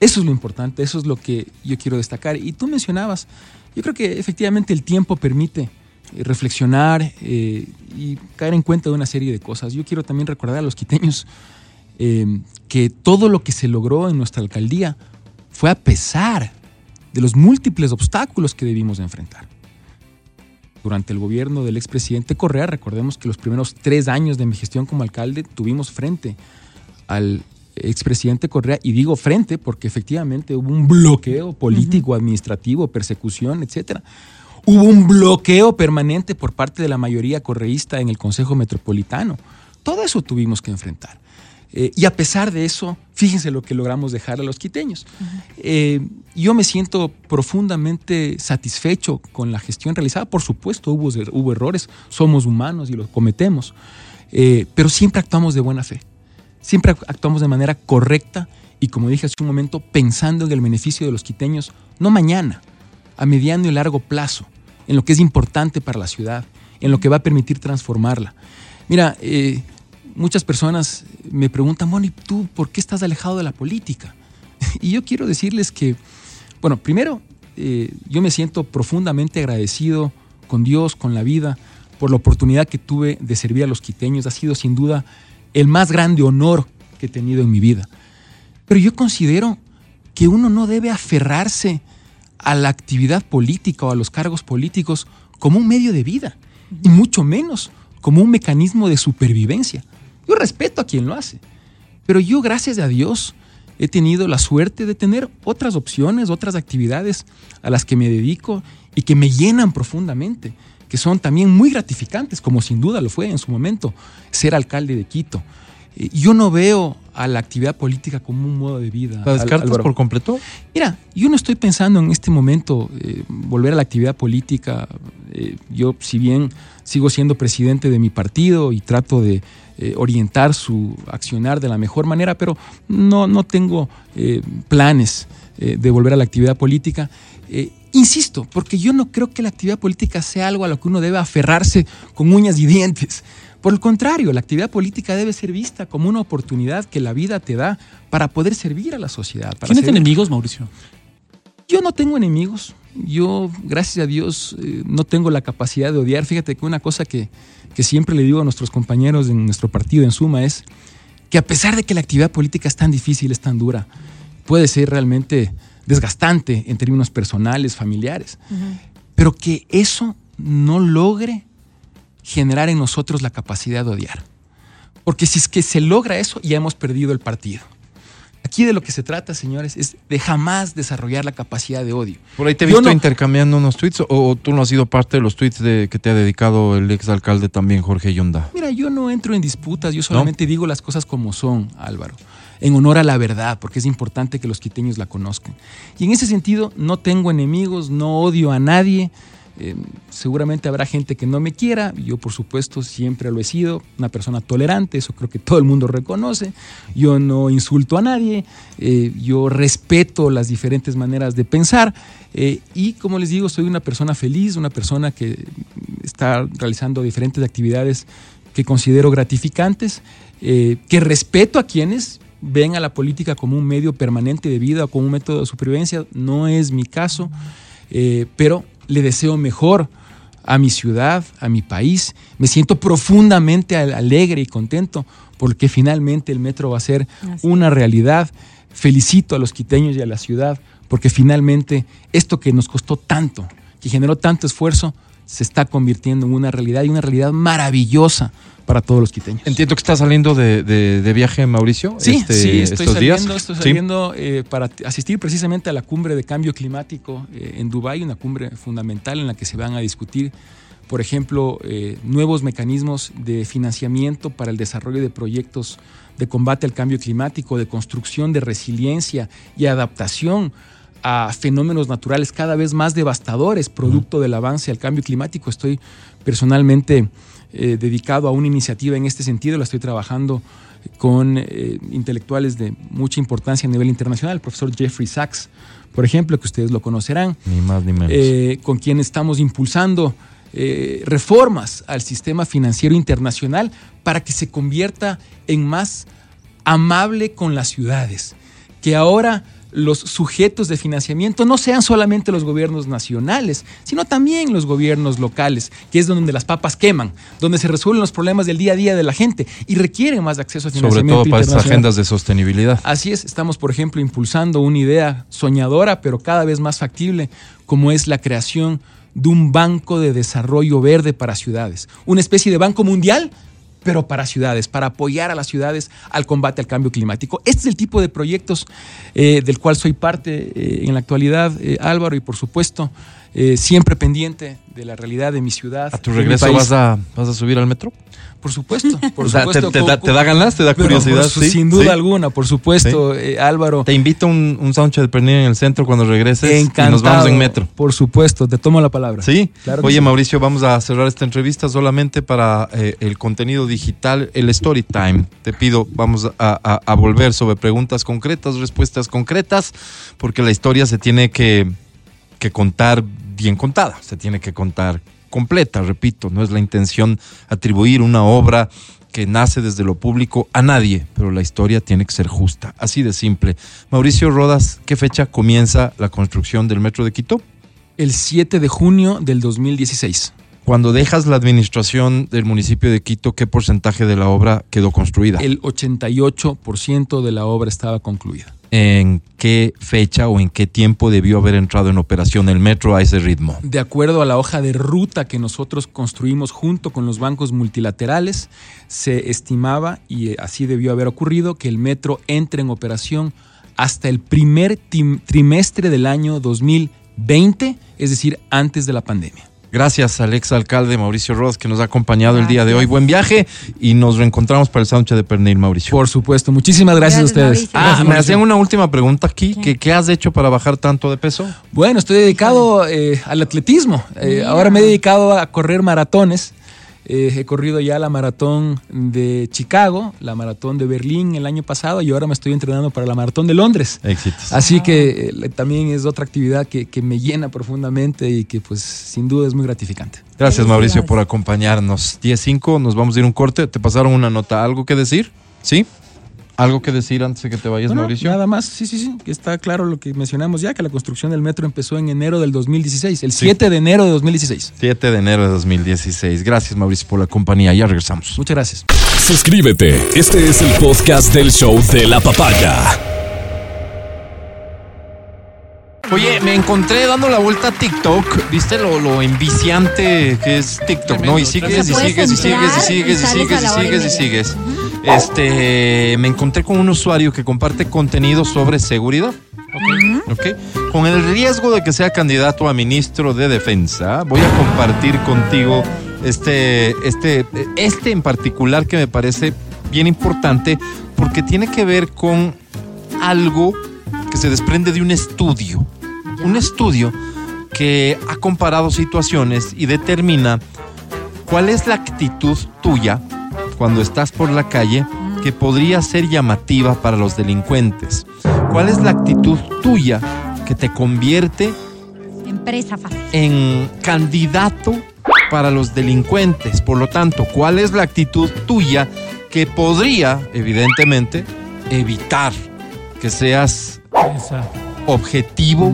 F: Eso es lo importante, eso es lo que yo quiero destacar. Y tú mencionabas, yo creo que efectivamente el tiempo permite eh, reflexionar eh, y caer en cuenta de una serie de cosas. Yo quiero también recordar a los quiteños eh, que todo lo que se logró en nuestra alcaldía fue a pesar de los múltiples obstáculos que debimos de enfrentar. Durante el gobierno del expresidente Correa, recordemos que los primeros tres años de mi gestión como alcalde tuvimos frente al expresidente Correa, y digo frente porque efectivamente hubo un bloqueo político, administrativo, persecución, etcétera. Hubo un bloqueo permanente por parte de la mayoría correísta en el Consejo Metropolitano. Todo eso tuvimos que enfrentar. Eh, y a pesar de eso, fíjense lo que logramos dejar a los quiteños. Eh, yo me siento profundamente satisfecho con la gestión realizada. Por supuesto, hubo, hubo errores, somos humanos y los cometemos, eh, pero siempre actuamos de buena fe. Siempre actuamos de manera correcta y, como dije hace un momento, pensando en el beneficio de los quiteños, no mañana, a mediano y largo plazo, en lo que es importante para la ciudad, en lo que va a permitir transformarla. Mira, muchas personas me preguntan, bueno, ¿y tú por qué estás alejado de la política? Y yo quiero decirles que, bueno, primero, eh, yo me siento profundamente agradecido con Dios, con la vida, por la oportunidad que tuve de servir a los quiteños. Ha sido sin duda el más grande honor que he tenido en mi vida. Pero yo considero que uno no debe aferrarse a la actividad política o a los cargos políticos como un medio de vida, y mucho menos como un mecanismo de supervivencia. Yo respeto a quien lo hace, pero yo, gracias a Dios, he tenido la suerte de tener otras opciones, otras actividades a las que me dedico y que me llenan profundamente, que son también muy gratificantes, como sin duda lo fue en su momento ser alcalde de Quito. Eh, Yo no veo a la actividad política como un modo de vida.
B: ¿La descartas
F: Álvaro.
B: por completo?
F: Mira, yo no estoy pensando en este momento eh, volver a la actividad política. Eh, yo, si bien sigo siendo presidente de mi partido y trato de eh, orientar su accionar de la mejor manera, pero no, no tengo eh, planes eh, de volver a la actividad política. Insisto, porque yo no creo que la actividad política sea algo a lo que uno debe aferrarse con uñas y dientes. Por el contrario, la actividad política debe ser vista como una oportunidad que la vida te da para poder servir a la sociedad. para
D: ¿Tienes
F: servir-
D: enemigos, Mauricio?
F: yo no tengo enemigos. Yo, gracias a Dios, eh, no tengo la capacidad de odiar. Fíjate que una cosa que, que siempre le digo a nuestros compañeros en nuestro partido, en Suma, es que a pesar de que la actividad política es tan difícil, es tan dura, puede ser realmente desgastante en términos personales, familiares, pero que eso no logre generar en nosotros la capacidad de odiar. Porque si es que se logra eso, ya hemos perdido el partido. Aquí de lo que se trata, señores, es de jamás desarrollar la capacidad de odio.
B: Por ahí te he visto
F: no-
B: intercambiando unos tweets o, o tú no has sido parte de los tweets de, que te ha dedicado el ex alcalde también, Jorge Yunda.
F: Mira, yo no entro en disputas, yo solamente digo las cosas como son, Álvaro, en honor a la verdad, porque es importante que los quiteños la conozcan. Y en ese sentido, no tengo enemigos, no odio a nadie. Eh, seguramente habrá gente que no me quiera, yo por supuesto siempre lo he sido, una persona tolerante, eso creo que todo el mundo reconoce, yo no insulto a nadie, eh, yo respeto las diferentes maneras de pensar eh, y como les digo, soy una persona feliz, una persona que está realizando diferentes actividades que considero gratificantes, que respeto a quienes ven a la política como un medio permanente de vida o como un método de supervivencia, no es mi caso, pero le deseo mejor a mi ciudad, a mi país. Me siento profundamente al- alegre y contento porque finalmente el metro va a ser
E: Así
F: una realidad. Felicito a los quiteños y a la ciudad porque finalmente esto que nos costó tanto, que generó tanto esfuerzo, se está convirtiendo en una realidad y una realidad maravillosa para todos los quiteños.
B: Entiendo que estás saliendo de, de- de viaje, Mauricio.
F: Sí,
B: este-
F: sí, estoy
B: estos días.
F: saliendo, estoy
B: Sí.
F: saliendo eh, para asistir precisamente a la cumbre de cambio climático eh, en Dubái, una cumbre fundamental en la que se van a discutir, por ejemplo, eh, nuevos mecanismos de financiamiento para el desarrollo de proyectos de combate al cambio climático, de construcción de resiliencia y adaptación a fenómenos naturales cada vez más devastadores, producto del avance al cambio climático. Estoy personalmente eh, dedicado a una iniciativa en este sentido, la estoy trabajando con eh, intelectuales de mucha importancia a nivel internacional, el profesor Jeffrey Sachs, por ejemplo, que ustedes lo conocerán,
B: Ni más ni menos.
F: eh, con quien estamos impulsando eh, reformas al sistema financiero internacional para que se convierta en más amable con las ciudades, que ahora los sujetos de financiamiento no sean solamente los gobiernos nacionales, sino también los gobiernos locales, que es donde las papas queman, donde se resuelven los problemas del día a día de la gente y requieren más acceso a
B: Sobre
F: financiamiento
B: todo para estas agendas de sostenibilidad.
F: Así es, estamos, por ejemplo, impulsando una idea soñadora, pero cada vez más factible, como es la creación de un banco de desarrollo verde para ciudades. Una especie de banco mundial, pero para ciudades, para apoyar a las ciudades al combate al cambio climático. Este es el tipo de proyectos eh, del cual soy parte eh, en la actualidad, eh, Álvaro, y por supuesto, eh, siempre pendiente de la realidad de mi ciudad.
B: ¿A tu regreso vas a, vas a subir al metro?
F: Por supuesto, por
B: O sea, ¿te,
F: supuesto.
B: te da, te da ganas? ¿Te da
F: pero
B: curiosidad?
F: su-
B: Sí,
F: sin duda
B: sí.
F: alguna, por supuesto, eh, Álvaro.
B: Te invito a un, un soundcheck de pernil en el centro cuando regreses
F: Encantado.
B: y nos vamos en metro.
F: Por supuesto, te tomo la palabra.
B: Sí,
F: Claro
B: oye. Mauricio, vamos a cerrar esta entrevista solamente para eh, el contenido digital, el story time. Te pido, vamos a, a- a volver sobre preguntas concretas, respuestas concretas, porque la historia se tiene que, que contar bien contada, se tiene que contar completa, repito, no es la intención atribuir una obra que nace desde lo público a nadie, pero la historia tiene que ser justa, así de simple. Mauricio Rodas, ¿qué fecha comienza la construcción del Metro de Quito?
F: El 7 de junio del 2016.
B: Cuando dejas la administración del municipio de Quito, ¿qué porcentaje de la obra quedó construida?
F: El 88% de la obra estaba concluida.
B: ¿En qué fecha o en qué tiempo debió haber entrado en operación el metro a ese ritmo?
F: De acuerdo a la hoja de ruta que nosotros construimos junto con los bancos multilaterales, se estimaba, y así debió haber ocurrido, que el metro entre en operación hasta el primer trimestre del año 2020, es decir, antes de la pandemia.
B: Gracias al ex alcalde Mauricio Roth que nos ha acompañado el día de hoy. Buen viaje y nos reencontramos para el sándwich de pernil, Mauricio.
F: Por supuesto, muchísimas gracias,
E: Gracias,
F: a ustedes.
E: Mauricio.
B: Ah, me hacían una última pregunta aquí. ¿Qué, qué has hecho para bajar tanto de peso?
F: Bueno, estoy dedicado eh, al atletismo. Eh, ahora me he dedicado a correr maratones. Eh, he corrido ya la maratón de Chicago, la maratón de Berlín el año pasado y ahora me estoy entrenando para la maratón de Londres.
B: Éxitos.
F: Así que eh, también es otra actividad que, que me llena profundamente y que pues sin duda es muy gratificante.
B: Gracias, Mauricio, por acompañarnos. 10-5, nos vamos a ir a un corte. ¿Te pasaron una nota? ¿Algo que decir? ¿Sí? ¿Algo que decir antes de que te vayas, Mauricio?
F: Nada más, sí, sí, sí, que está claro lo que mencionamos ya, que la construcción del metro empezó en enero del 2016, el
B: Sí.
F: 7 de enero de 2016.
B: 7 de enero de 2016. Gracias, Mauricio, por la compañía. Ya regresamos.
F: Muchas gracias.
A: Suscríbete. Este es el podcast del show de la papaya.
B: Oye, me encontré dando la vuelta a TikTok. ¿Viste lo, lo enviciante que es TikTok, no? Y sigues y sigues y sigues y sigues
E: y
B: sigues y sigues y sigues. Este, me encontré con un usuario que comparte contenido sobre seguridad. Ok. Con el riesgo de que sea candidato a ministro de defensa, voy a compartir contigo este, este, este en particular que me parece bien importante porque tiene que ver con algo que se desprende de un estudio. Un estudio que ha comparado situaciones y determina cuál es la actitud tuya cuando estás por la calle que podría ser llamativa para los delincuentes. ¿Cuál es la actitud tuya que te convierte
E: Empresa fácil.
B: en candidato para los delincuentes? Por lo tanto, ¿cuál es la actitud tuya que podría, evidentemente, evitar que seas
D: Esa.
B: objetivo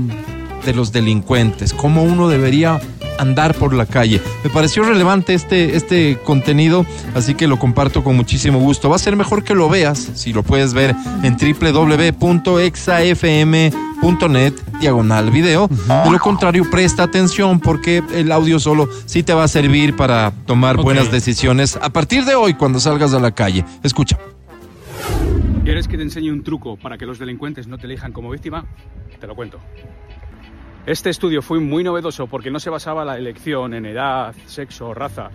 B: de los delincuentes, cómo uno debería andar por la calle. Me pareció relevante este, este contenido, así que lo comparto con muchísimo gusto. Va a ser mejor que lo veas, si lo puedes ver en www.exafm.net diagonal video. De lo contrario, presta atención porque el audio solo sí te va a servir para tomar buenas decisiones a partir de hoy cuando salgas a la calle. Escucha.
G: ¿Quieres que te enseñe un truco para que los delincuentes no te elijan como víctima? Te lo cuento. Este estudio fue muy novedoso porque no se basaba la elección en edad, sexo o raza,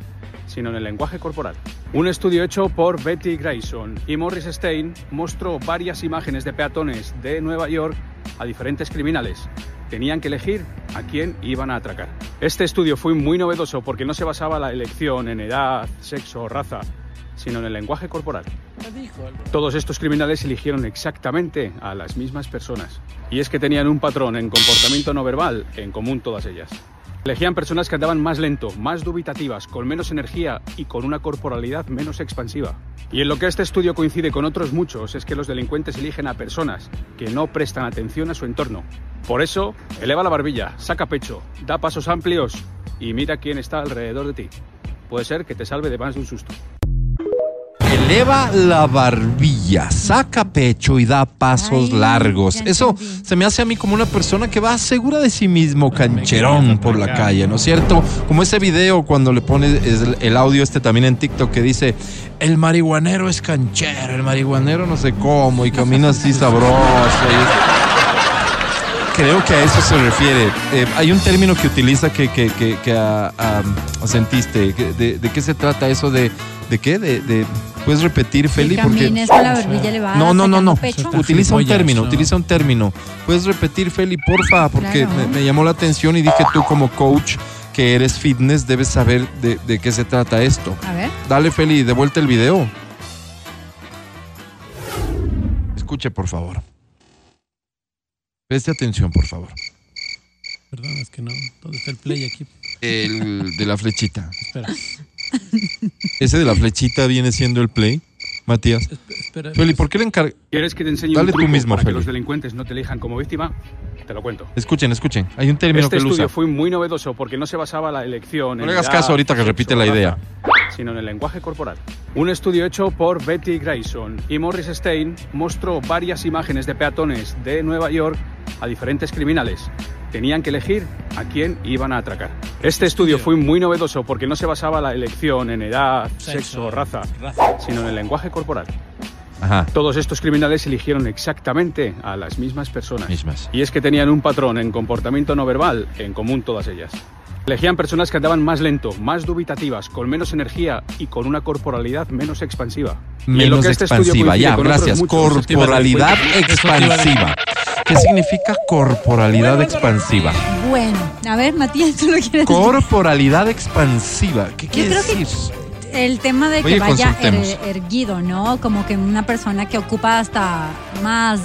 G: sino en el lenguaje corporal. Un estudio hecho por Betty Grayson y Morris Stein mostró varias imágenes de peatones de Nueva York a diferentes criminales. Tenían que elegir a quién iban a atracar. Este estudio fue muy novedoso porque no se basaba la elección en edad, sexo o raza, sino en el lenguaje corporal. Todos estos criminales eligieron exactamente a las mismas personas. Y es que tenían un patrón en comportamiento no verbal en común todas ellas. Elegían personas que andaban más lento, más dubitativas, con menos energía y con una corporalidad menos expansiva. Y en lo que este estudio coincide con otros muchos es que los delincuentes eligen a personas que no prestan atención a su entorno. Por eso, eleva la barbilla, saca pecho, da pasos amplios y mira quién está alrededor de ti. Puede ser que te salve de más de un susto.
B: Eleva la barbilla, saca pecho y da pasos
E: Ay,
B: largos. Eso se me hace a mí como una persona que va segura de sí mismo, cancherón por la calle, ¿no es cierto? Como ese video cuando le pones el, el audio este también en TikTok que dice, el marihuanero es canchero, el marihuanero no sé cómo y camina así sabroso. y- Creo que a eso se refiere. Eh, hay un término que utiliza que, que, que, que- de, de qué se trata eso de, de qué? De, de- ¿Puedes repetir, Feli?
E: Que
B: Porque
E: camines con la barbilla elevada.
B: no, no, no, no.
E: pecho.
B: Utiliza un término,
D: ¿no?
B: utiliza un término. ¿Puedes repetir, Feli, porfa? Porque
E: Claro.
B: me, me llamó la atención y dije tú como coach que eres fitness debes saber de, de qué se trata esto.
E: A ver.
B: Dale, Feli, de vuelta el video. Escuche, por favor. Preste atención, por favor.
D: Perdón, es que no. ¿Dónde está el play aquí?
B: El de la flechita.
D: Espera.
B: Ese de la flechita viene siendo el play, Matías.
D: esp- espera.
B: Feli, ¿por qué le encargas?
G: ¿Quieres que te enseñe
B: Dale
G: un
B: tú
G: truco
B: mismo,
G: para que
B: Feli.
G: los delincuentes no te elijan como víctima? Te lo cuento.
B: Escuchen, escuchen. Hay un término
G: Este
B: que
G: estudio
B: usa.
G: fue muy novedoso porque no se basaba la elección
B: No
G: en
B: le hagas
G: edad,
B: caso ahorita que repite la
G: raza,
B: idea.
G: Sino en el lenguaje corporal. Un estudio hecho por Betty Grayson y Morris Stein mostró varias imágenes de peatones de Nueva York a diferentes criminales. Tenían que elegir a quién iban a atracar. Este estudio fue muy novedoso porque no se basaba la elección en edad, sexo o raza, sino en el lenguaje corporal.
B: Ajá.
G: Todos estos criminales eligieron exactamente a las mismas personas.
B: Mismas.
G: Y es que tenían un patrón en comportamiento no verbal en común todas ellas. Elegían personas que andaban más lento, más dubitativas, con menos energía y con una corporalidad menos expansiva. Y en lo
B: Menos
G: que este
B: expansiva, ya, gracias. Corporalidad expansiva. ¿Qué significa corporalidad expansiva?
E: Bueno, a ver, Matías, tú lo quieres decir?
B: Corporalidad expansiva. ¿Qué quiere
E: que-
B: decir?
E: El tema de que vaya er- erguido, ¿no? Como que una persona que ocupa hasta más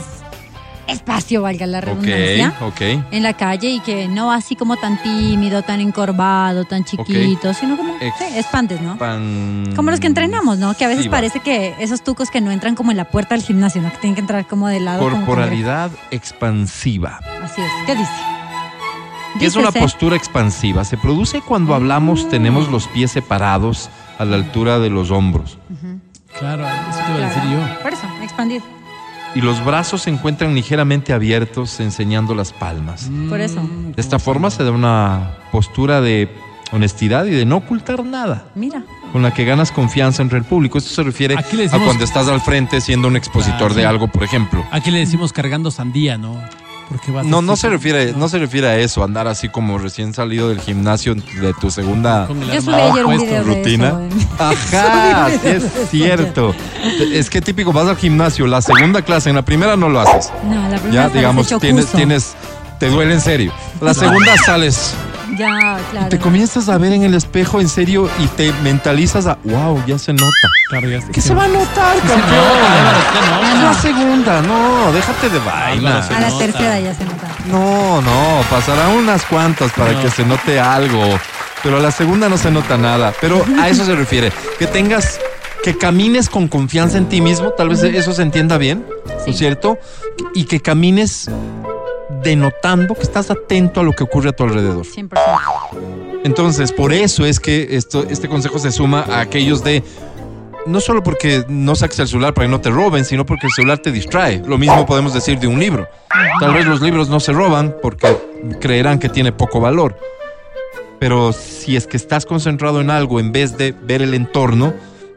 E: espacio, valga la redundancia.
B: Ok, ok.
E: En la calle y que no así como tan tímido, tan encorvado, tan chiquito, sino como
B: Ex-
E: sí, expandes, ¿no?
B: Pan-
E: Como los que entrenamos, ¿no? Que a veces
B: Sí, va.
E: parece que esos tucos que no entran como en la puerta del gimnasio, ¿no? Que tienen que entrar como de lado. como
B: Corporalidad expansiva.
E: Así es. ¿Qué dice?
B: ¿Qué es una postura expansiva? Se produce cuando hablamos, tenemos los pies separados a la altura de los hombros
D: Claro, eso te iba a decir
E: Claro.
D: yo.
E: Por eso, expandido.
B: y los brazos se encuentran ligeramente abiertos, enseñando las palmas.
E: Por eso.
D: Mm,
B: De esta forma se da una postura de honestidad y de no ocultar nada,
E: Mira.
B: con la que ganas confianza entre el público. Esto se refiere
D: Aquí le
B: a cuando estás al frente siendo un expositor
D: Ah,
B: de algo, por ejemplo.
D: Aquí le decimos cargando sandía, ¿no? Porque vas
B: No, no se refiere, no se refiere a eso, andar así como recién salido del gimnasio de tu segunda
E: Yo subí ayer un de
B: rutina.
E: eso.
B: Ajá, sí es cierto. Es que típico, vas al gimnasio, la segunda clase, en la primera no lo haces.
E: No, la primera
B: Ya, digamos, tienes, tienes, te duele en serio. La segunda sales,
E: Ya, claro.
B: te comienzas a ver en el espejo en serio y te mentalizas a, wow, ya se nota.
D: Claro, ya sé
B: ¿Qué
D: que-
B: se va a notar,
D: Sí se
B: campeón? la segunda, no, déjate de vaina.
D: Álvaro, se
E: A la
D: nota.
E: tercera ya se nota.
B: No, no, pasarán unas cuantas para
D: No.
B: que se note algo, pero a la segunda no se nota nada. Pero a eso se refiere, que tengas, que camines con confianza en ti mismo, tal vez eso se entienda bien, ¿no es cierto? Y que camines denotando que estás atento a lo que ocurre a tu alrededor.
E: 100%.
B: Entonces, por eso es que esto, este consejo se suma a aquellos de no solo porque no saques el celular para que no te roben, sino porque el celular te distrae. Lo mismo podemos decir de un libro. Tal vez los libros no se roban porque creerán que tiene poco valor. Pero si es que estás concentrado en algo en vez de ver el entorno,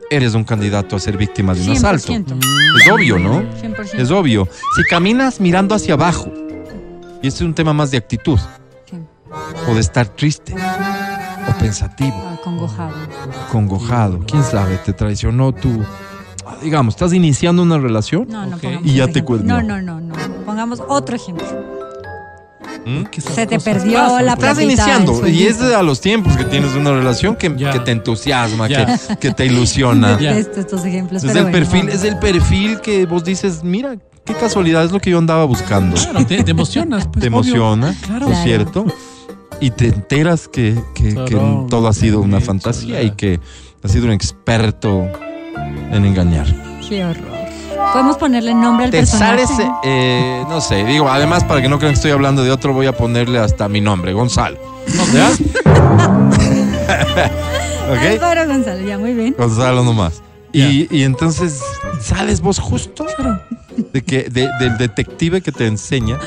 B: eres un candidato a ser víctima de un asalto.
E: 100%.
B: Es obvio, ¿no?
E: 100%.
B: Es obvio. Si caminas mirando hacia abajo, y este es un tema más de actitud,
E: Sí.
B: o de estar triste, o pensativo,
E: Acongojado.
B: congojado, quién sabe, te traicionó tu... ah, Digamos, estás iniciando una relación.
E: No, no
D: Ok.
E: pongamos
B: Y ya te cuento.
E: No, no, no, no. Pongamos otro ejemplo.
B: ¿Mm?
E: Se te perdió
D: pasan,
E: la.
B: Estás iniciando y es a los tiempos que tienes una relación que, te entusiasma, que, que te ilusiona.
E: Estos ejemplos.
B: Es
E: pero
B: el
E: bueno,
B: perfil,
E: vamos.
B: es el perfil que vos dices, mira, qué casualidad, es lo que yo andaba buscando.
D: Claro, te, te emocionas. pues,
B: te
D: obvio.
B: emociona,
D: Claro.
B: ¿no es cierto? Y te enteras que, que- que
D: Claro.
B: todo ha sido una
D: Sí,
B: fantasía
D: chula.
B: y que has sido un experto en engañar.
E: Qué horror. Podemos ponerle nombre al
B: Te
E: personaje.
B: sales, eh, no sé, digo, además para que no crean que estoy hablando de otro, voy a ponerle hasta mi nombre, Gonzalo. ¿Ya? ¿Ok?
E: Álvaro González, ya, muy bien.
B: Gonzalo nomás. Y, y entonces sales vos justo de que, de- del detective que te enseña,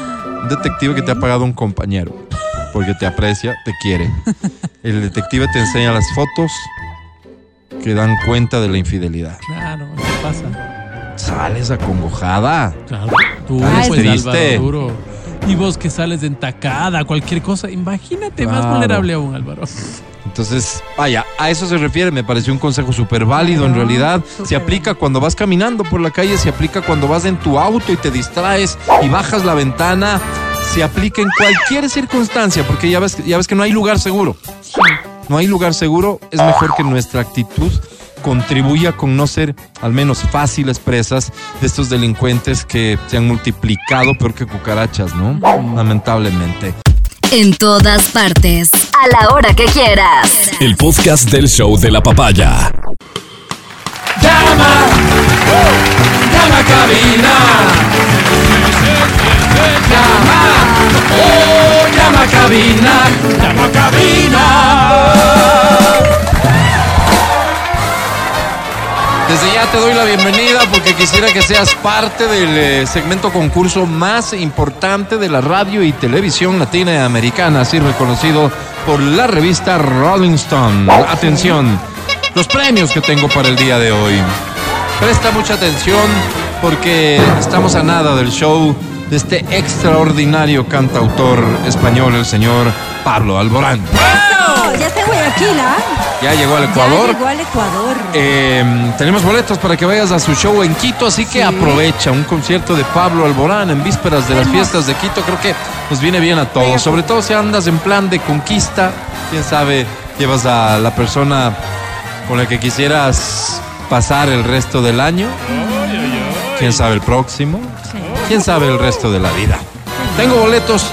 B: un detective que te ha pagado un compañero, porque te aprecia, te quiere. El detective te enseña las fotos que dan cuenta de la infidelidad.
D: Claro, ¿qué pasa?
B: Sales acongojada.
D: Claro, duro,
E: Ah, es
D: pues,
B: triste.
D: Álvaro, duro. Y vos que sales de entacada, cualquier cosa, imagínate, más vulnerable aún, Álvaro.
B: Entonces, vaya, a eso se refiere, me pareció un consejo súper válido en realidad. Se aplica cuando vas caminando por la calle, se aplica cuando vas en tu auto y te distraes y bajas la ventana, se aplica en cualquier circunstancia, porque ya ves, ya ves que no hay lugar seguro. No hay lugar seguro, es mejor que nuestra actitud contribuya con no ser al menos fáciles presas de estos delincuentes que se han multiplicado peor que cucarachas, ¿no? Lamentablemente.
C: En todas partes. A la hora que quieras.
A: El podcast del show de la papaya.
H: Llama, llama a cabina. Llama, oh, llama a cabina. Llama a cabina.
B: Desde ya te doy la bienvenida porque quisiera que seas parte del eh, segmento concurso más importante de la radio y televisión latinoamericana, así reconocido por la revista Rolling Stone. Atención, los premios que tengo para el día de hoy. Presta mucha atención porque estamos a nada del show de este extraordinario cantautor español, el señor Pablo Alborán.
E: Ya está en Guayaquil, ¿ah?
B: Ya llegó al
E: Ya
B: Ecuador.
E: llegó al Ecuador.
B: Eh, tenemos boletos para que vayas a su show en Quito, así que
E: Sí.
B: aprovecha un concierto de Pablo Alborán en vísperas de las fiestas de Quito. Creo que nos viene bien a todos, sobre todo si andas en plan de conquista. Quién sabe, llevas a la persona con la que quisieras pasar el resto del año. Quién sabe el próximo. Quién sabe el resto de la vida. Tengo boletos.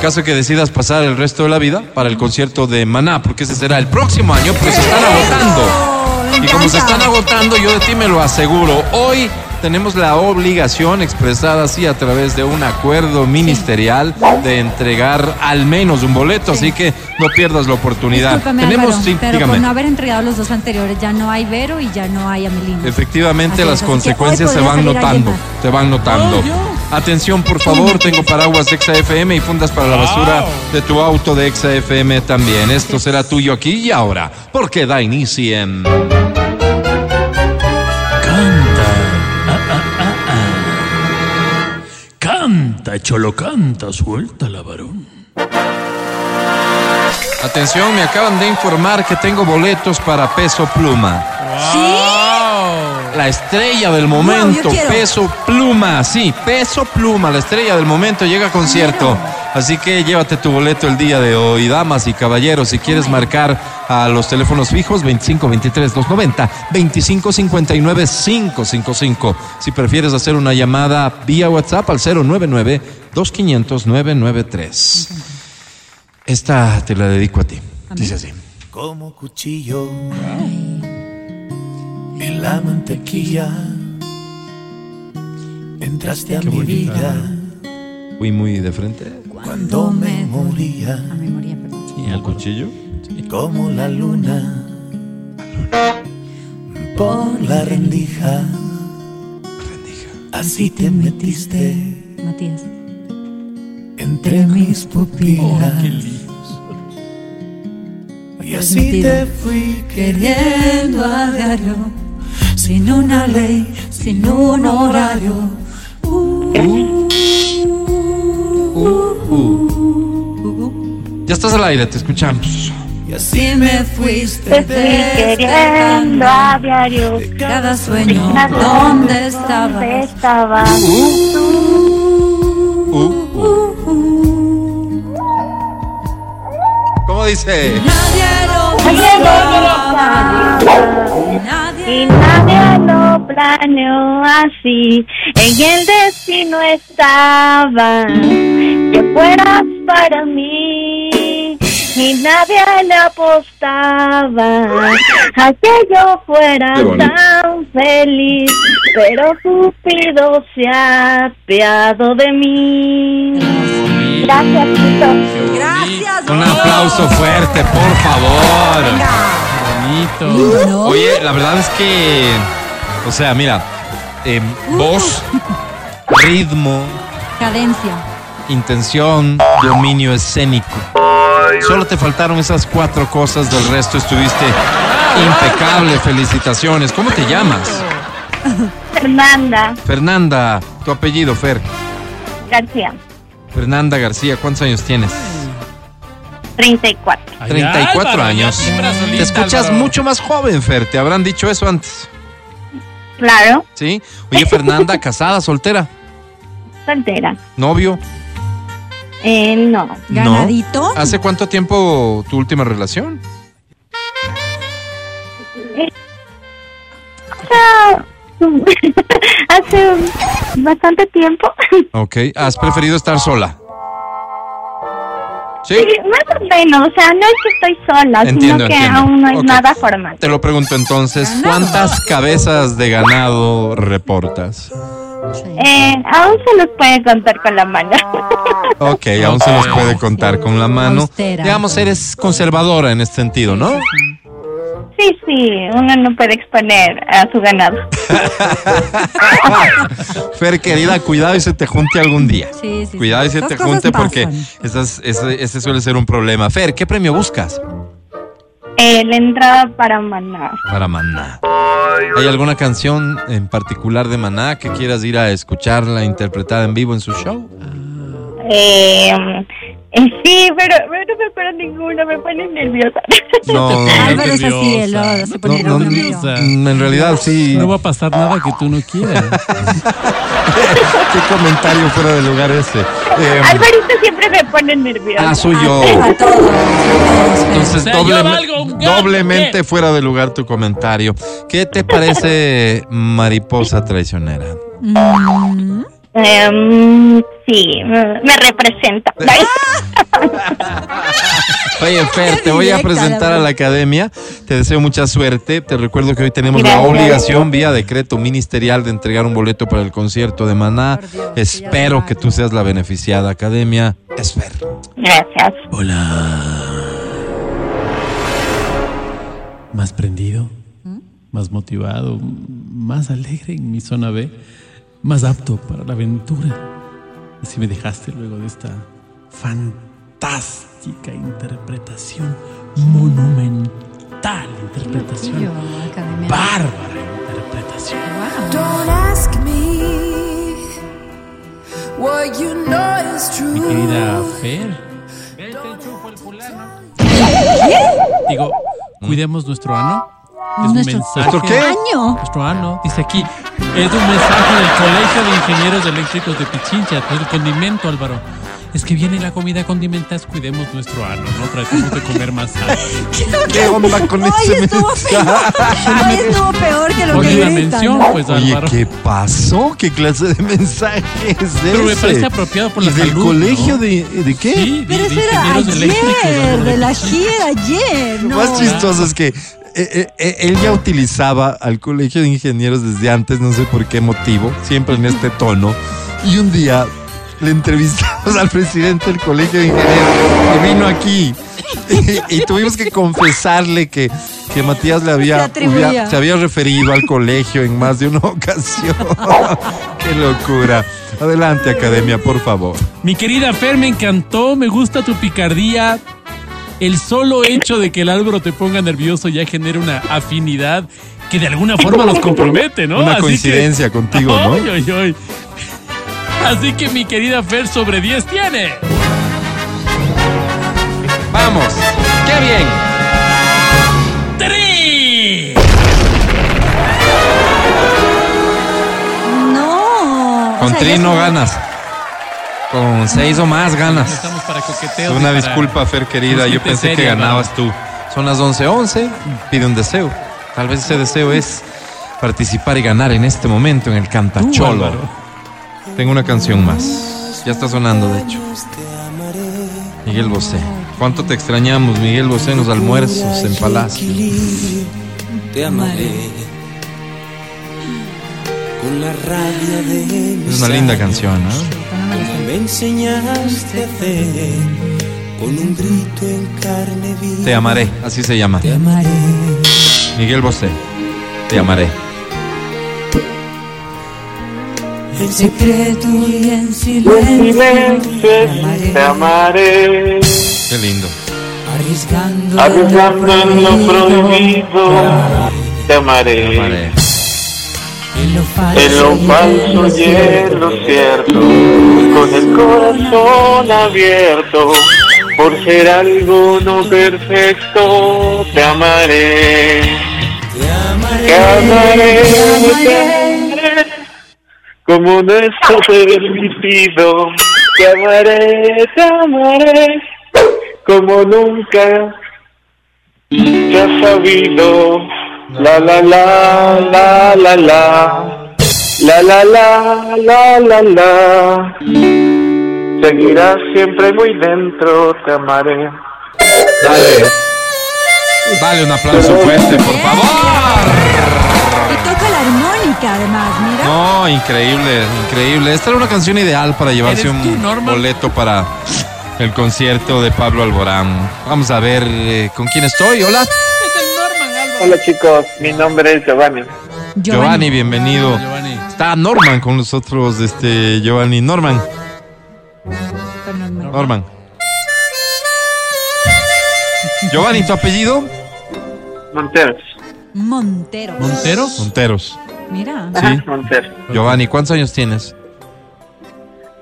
B: Caso que decidas pasar el resto de la vida para el concierto de Maná, porque ese será el próximo año, porque se están agotando. Y como se están agotando, yo de ti me lo aseguro. Hoy tenemos la obligación expresada así a través de un acuerdo ministerial de entregar al menos un boleto, así que no pierdas la oportunidad.
E: Discúlpame,
B: tenemos,
E: Álvaro,
B: sí,
E: pero
B: dígame.
E: por no haber entregado los dos anteriores ya no hay Vero y ya no hay Amelina.
B: Efectivamente,
E: Así
B: las
E: es,
B: consecuencias se van notando. Se van notando. Atención, por favor, tengo paraguas Exa FM y fundas para la basura de tu auto de Exa FM también. Esto será tuyo aquí y ahora, porque da inicio en...
D: Canta. Ah, ah, ah, ah. Canta, cholo, canta, suéltala, varón.
B: Atención, me acaban de informar que tengo boletos para Peso Pluma. La estrella del momento. Peso Pluma, sí, Peso Pluma, la estrella del momento llega a concierto. Así que llévate tu boleto el día de hoy, damas y caballeros. Si quieres marcar a los teléfonos fijos 25 23 290 25 59 555. Si prefieres hacer una llamada vía WhatsApp al 099 2500 993. Esta te la dedico a ti. Dice así.
I: como cuchillo en la mantequilla. Entraste a mi vida
B: Fui muy de frente.
I: cuando me moría
E: A memoria, perdón.
B: ¿Y el cuchillo?
I: como la luna por la rendija. Así te metiste
E: Matías.
I: entre mis pupilas. Y así te fui
E: Queriendo a diario, sin una ley, sin un horario.
B: Ya estás al aire, te escuchamos.
I: Y así
E: me fuiste
J: queriendo a diario.
E: cada sueño, ¿dónde estabas?
J: ¿Dónde estaba?
B: ¿Cómo dice?
E: Nadie lo
J: Nadie Y nadie lo planeó así. En el destino estaba que fueras para mí. Y nadie le apostaba a que yo fuera tan feliz. Pero Cupido se ha apiado de mí. Gracias, Tito.
E: Gracias.
B: Un aplauso fuerte, por favor.
K: Bonito.
E: ¿No?
B: Oye, la verdad es que, o sea, mira, eh, voz, ritmo,
E: Cadencia.
B: intención, dominio escénico. Solo te faltaron esas cuatro cosas, del resto estuviste impecable. Felicitaciones. ¿Cómo te llamas?
J: Fernanda
B: Fernanda, tu apellido, Fer.
J: García,
B: Fernanda García, ¿cuántos años tienes?
J: 34.
K: Ay,
B: 34
K: Álvaro,
B: años.
K: solita,
B: Te escuchas
K: Álvaro.
B: mucho más joven, Fer. ¿Te habrán dicho eso antes?
J: Claro,
B: ¿Sí? Oye, Fernanda, casada, soltera,
J: soltera.
B: novio.
J: Eh, no,
B: ¿No?
E: ¿Ganadito?
B: ¿Hace cuánto tiempo tu última relación?
J: hace bastante tiempo.
B: Ok. ¿Has preferido estar sola? ¿Sí?
J: Sí, más o menos, o sea, no es que estoy sola,
B: Entiendo,
J: sino que
B: entiendo.
J: aún no es
B: Ok.
J: nada formal.
B: Te lo pregunto entonces, ¿cuántas cabezas de ganado reportas?
J: Eh, aún se los puede contar con la mano.
B: Ok, aún se los puede contar con la mano. Digamos, eres conservadora en este sentido, ¿no?
J: Sí, sí, uno no puede exponer a su ganado.
B: Fer, querida, cuidado y se te junte algún día.
E: Sí, sí,
B: Cuidado y se te junte porque esas- ese, ese suele ser un problema. Fer, ¿qué premio buscas?
L: Eh, la entrada para Maná.
B: Para Maná. ¿Hay alguna canción en particular de Maná que quieras ir a escucharla interpretada en vivo en su show?
L: Eh, sí, pero, pero no me acuerdo ninguna, me pone nerviosa.
B: No,
E: Álvaro es así, él lo- se pone
B: no, no,
E: nervioso.
B: mm, en realidad sí.
D: No va a pasar nada que tú no quieras.
B: ¿Qué comentario fuera de lugar ese? Eh,
L: Alvarito siempre me pone nerviosa.
B: ah, soy yo. Entonces,
D: O sea, yo
B: doble-
D: valgo un gato,
B: doblemente fuera de lugar tu comentario. ¿Qué te parece mariposa traicionera?
E: Mm,
L: Em, sí, me representa.
B: Oye, Fer, te voy a presentar a la academia. Te deseo mucha suerte. Te recuerdo que hoy tenemos la
L: Gracias.
B: obligación vía decreto ministerial de entregar un boleto para el concierto de Maná. Espero que tú seas la beneficiada. Academia, es Fer.
L: Gracias.
D: Más prendido, más motivado, más alegre en mi zona B, más apto para la aventura. Así me dejaste luego de esta fantástica interpretación, monumental interpretación, bárbara interpretación.
E: Wow.
M: Don't ask me what you know is
D: Mi
M: true.
D: querida Fer. Digo, cuidemos nuestro ano. Es un
E: Nuestro-
D: mensaje.
B: ¿Nuestro qué?
E: Año.
D: Nuestro ano, dice aquí. Es un mensaje del Colegio de Ingenieros Eléctricos de Pichincha, el condimento, Álvaro. Es que viene la comida condimentada, cuidemos nuestro ano, ¿no? Tratemos de comer más sano.
B: ¿Qué onda con
E: Ay,
B: ese
E: estuvo peor. Ay, estuvo peor que lo
D: Oye,
E: que grita,
D: mención,
E: ¿no?
D: pues,
B: Oye,
D: Álvaro.
B: ¿qué pasó? ¿Qué clase de mensaje es
D: Pero me parece apropiado por
B: ¿Y
D: la
B: del
D: salud,
B: colegio
D: ¿no?
B: de, de qué?
D: Sí, de,
E: Pero
D: de
E: eso era
D: ingenieros eléctricos.
E: ayer, de la gira ayer.
B: Lo
E: No.
B: más chistoso es que eh, eh, eh, él ya utilizaba al colegio de ingenieros desde antes, no sé por qué motivo, siempre en este tono. Y un día le entrevistamos al presidente del colegio de ingenieros que vino aquí. Y, y tuvimos que confesarle que, que Matías le
E: Se
B: había, se había referido al colegio en más de una ocasión. qué locura. Adelante, academia, por favor.
D: Mi querida Fer, me encantó, me gusta tu picardía. El solo hecho de que el Álvaro te ponga nervioso ya genera una afinidad que de alguna forma los compromete, ¿no?
B: Una
D: Así que-
B: coincidencia contigo, ¿no?
D: Ay, ay, ay. Así que mi querida Fer sobre 10 tiene.
B: Vamos. ¡Qué bien! Con
E: O sea,
B: Tri no ganas. Con seis o más ganas.
D: Estamos para coqueteos.
B: Una disculpa, Fer querida. Yo pensé que ganabas tú. Son las 11:11. Pide un deseo. Tal vez ese deseo es participar y ganar en este momento en el Cantacholo. Tengo una canción más. Ya está sonando, de hecho. Miguel Bosé. ¿Cuánto te extrañamos, Miguel Bosé, en los almuerzos en Palacio?
I: Te amaré con la rabia de
B: Es una linda canción, ¿no?
I: Me enseñaste a hacer con un grito en carne viva.
B: Te amaré, así se llama.
I: Te amaré.
B: Miguel Bosé. Te amaré.
I: En secreto y en
L: En
I: silencio.
L: silencio te amaré.
B: Qué lindo.
I: Arriesgando,
L: Arriesgando en lo prohibido. Te
B: Te
L: amaré.
B: amaré.
I: En lo falso,
L: En lo falso y en lo cierto. Con el corazón abierto. Por ser algo no perfecto. Te amaré.
I: Te amaré.
L: Te amaré. Como no está permitido. Te amaré. Te amaré. Como nunca te has sabido. La la la la la la. La la la la la la. Seguirás siempre muy dentro, te amaré.
B: Dale. Dale un aplauso fuerte, por favor.
E: Y toca la armónica, además, mira.
B: No, increíble, increíble. Esta era una canción ideal para llevarse
D: ¿Eres tú,
B: un boleto para el concierto de Pablo Alborán. Vamos a ver eh, con quién estoy. Hola.
D: Es el Norman, Álvaro.
L: Hola chicos, mi nombre es Giovanni.
B: Giovanni, bienvenido.
D: Giovanni.
B: Está Norman con nosotros, este Giovanni. Norman. Norman. Giovanni, ¿tu apellido?
L: Monteros.
E: Montero.
D: ¿Monteros?
B: Monteros.
E: Mira.
B: Sí.
L: Monteros.
B: Giovanni, ¿cuántos años tienes?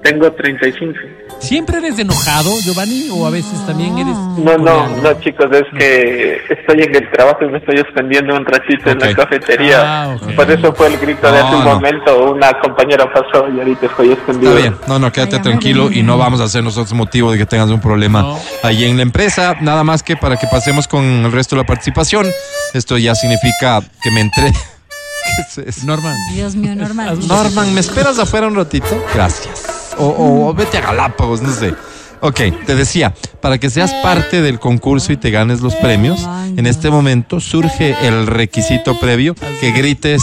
L: Tengo 35.
D: ¿Siempre eres enojado, Giovanni? ¿O a veces también eres.?
L: No, no, no, chicos, es que estoy en el trabajo y me estoy extendiendo un ratito en
B: Ok.
L: la cafetería.
D: Ah, ok.
L: Por eso fue el grito de
B: No,
L: hace un
B: no.
L: momento. Una compañera pasó y ahorita estoy extendido.
B: Está bien, no, no, quédate
E: Ay,
B: tranquilo y no vamos a hacer nosotros motivo de que tengas un problema
D: No.
B: ahí en la empresa. Nada más que para que pasemos con el resto de la participación. Esto ya significa que me entré. ¿Qué es eso?
D: Norman.
E: Dios mío, normal.
B: Norman, ¿me esperas afuera un ratito? Gracias. O, o- o vete a Galápagos, no sé. Ok, te decía, para que seas parte del concurso y te ganes los premios, en este momento surge el requisito previo que grites,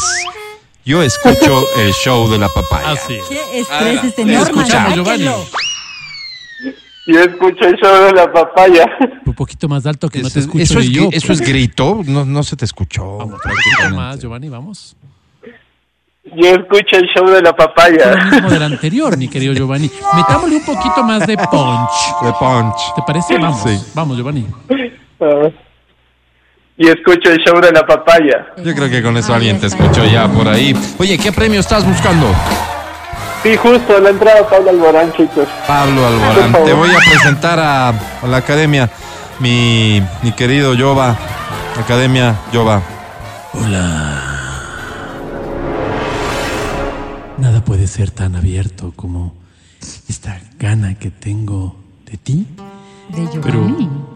B: yo escucho el show de la papaya.
D: Así.
E: Qué estrés
B: Ah,
E: este
D: Giovanni.
L: Yo escucho el show de la papaya.
D: Un poquito más alto que no te
B: Eso,
D: escucho
B: eso es,
D: ni yo.
B: eso es grito, no, no se te escuchó.
D: Vamos, un poquito más, Giovanni, vamos.
L: Yo escucho el show de la
D: Lo
L: papaya.
D: mismo del anterior, mi querido Giovanni. Metámosle un poquito más de punch.
B: De punch.
D: ¿Te parece? Vamos,
B: Sí.
D: vamos, Giovanni.
L: Y escucho el show de la papaya.
B: Yo creo que con eso alguien te escuchó ya por ahí. Oye, ¿qué premio estás buscando?
L: Sí, justo, la entrada Pablo Alborán, chicos.
B: Pablo Alborán. Te voy a presentar a, a la academia, mi, mi querido Yoba. Academia Yoba.
D: Nada puede ser tan abierto como esta gana que tengo de ti,
E: De
D: pero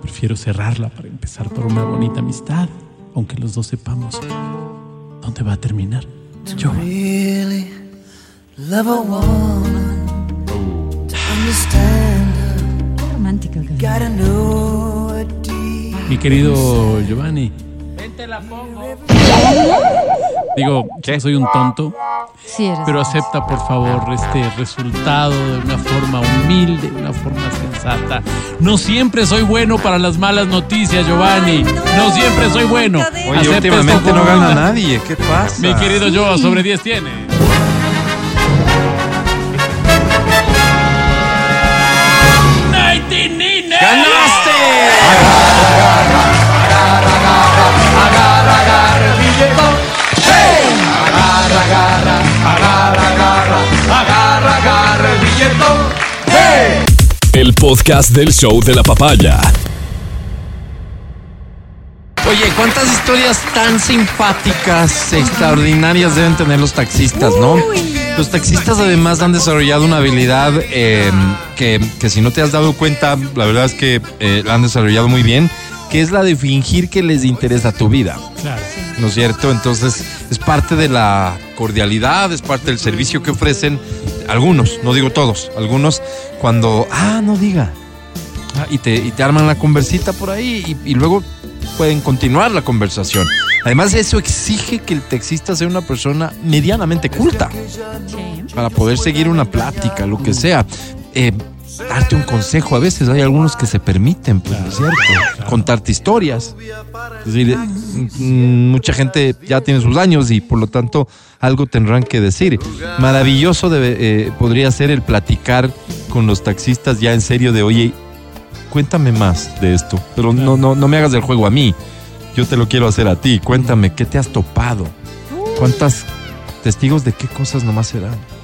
D: prefiero cerrarla para empezar por una bonita amistad, aunque los dos sepamos dónde va a terminar. Yo.
I: Really love a woman. To understand
E: Qué romántico. que-
I: her, gotta know her deep.
D: Mi querido Giovanni. Digo, soy un tonto,
E: Sí, eres.
D: pero acepta por favor este resultado de una forma humilde, de una forma sensata. No siempre soy bueno para las malas noticias, Giovanni. No siempre soy bueno.
B: Oye,
D: Acepta
B: últimamente no gana nadie. ¿Qué pasa?
D: Mi querido Joa, sobre 10 tiene.
A: El podcast del show de la papaya.
B: Oye, ¿cuántas historias tan simpáticas, extraordinarias deben tener los taxistas, no? Los taxistas además han desarrollado una habilidad eh, que, que si no te has dado cuenta, la verdad es que eh, la han desarrollado muy bien, que es la de fingir que les interesa tu vida.
D: Claro.
B: ¿no es cierto? Entonces es parte de la cordialidad, es parte del servicio que ofrecen algunos, no digo todos, algunos cuando, ah, no diga, Ah, y, te, y te arman la conversita por ahí y, y luego pueden continuar la conversación. Además eso exige que el taxista sea una persona medianamente culta para poder seguir una plática, lo que sea. Eh, darte un consejo, a veces hay algunos que se permiten, pues, ¿no es cierto? Contarte historias. Es decir, mm, mucha gente ya tiene sus años y por lo tanto algo tendrán que decir. Maravilloso eh, podría ser el platicar con los taxistas ya en serio de, oye, cuéntame más de esto, pero no, no, no me hagas el juego a mí. Yo te lo quiero hacer a ti. Cuéntame, ¿qué te has topado? ¿Cuántas testigos de qué cosas nomás se dan?
E: Total.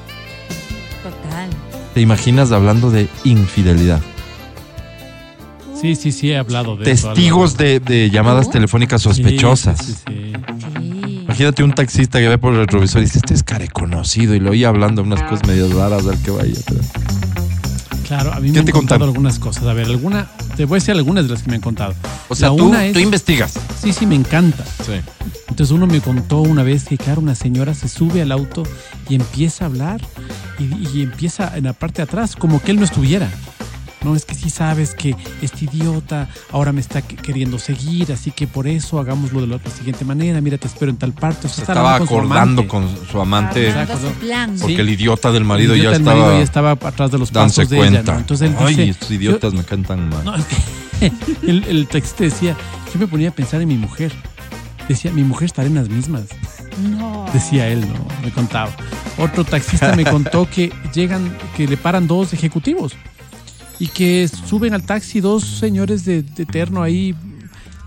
B: ¿Te imaginas hablando de infidelidad?
D: Sí, sí, sí, he hablado de eso.
B: Testigos de, de llamadas telefónicas sospechosas.
D: sí, sí, sí.
B: Imagínate un taxista que ve por el retrovisor y dice, este es care conocido y lo oía hablando unas cosas medio raras al que vaya. Atrás".
D: Claro, a mí
B: ¿Qué
D: me han
B: te
D: contado
B: contaron?
D: algunas cosas. A ver, alguna, te voy a decir algunas de las que me han contado.
B: O sea, tú,
D: una es-
B: tú investigas.
D: Sí, sí, me encanta.
B: Sí.
D: Entonces uno me contó una vez que, claro, una señora se sube al auto y empieza a hablar y, y empieza en la parte de atrás como que él no estuviera. No, es que sí sabes que este idiota ahora me está que- queriendo seguir, así que por eso hagámoslo de la otra siguiente manera. Mira, te espero en tal parte. O sea,
B: estaba
D: hablando con su
B: acordando
D: amante.
B: con su amante
D: Exacto.
E: Todo su plan.
B: porque
D: Sí.
B: el idiota del marido
D: El idiota
B: ya
D: del
B: estaba,
D: marido ya estaba atrás de los
B: dándose
D: pasos de ella,
B: cuenta.
D: ¿no? Entonces él
B: Ay,
D: dice,
B: estos idiotas me cantan mal.
D: No, es que el, el texto decía, yo me ponía a pensar en mi mujer. Decía, mi mujer estará en las mismas.
E: No.
D: Decía él, ¿no? Me contaba. Otro taxista me contó que llegan, que le paran dos ejecutivos y que suben al taxi dos señores de, de terno ahí,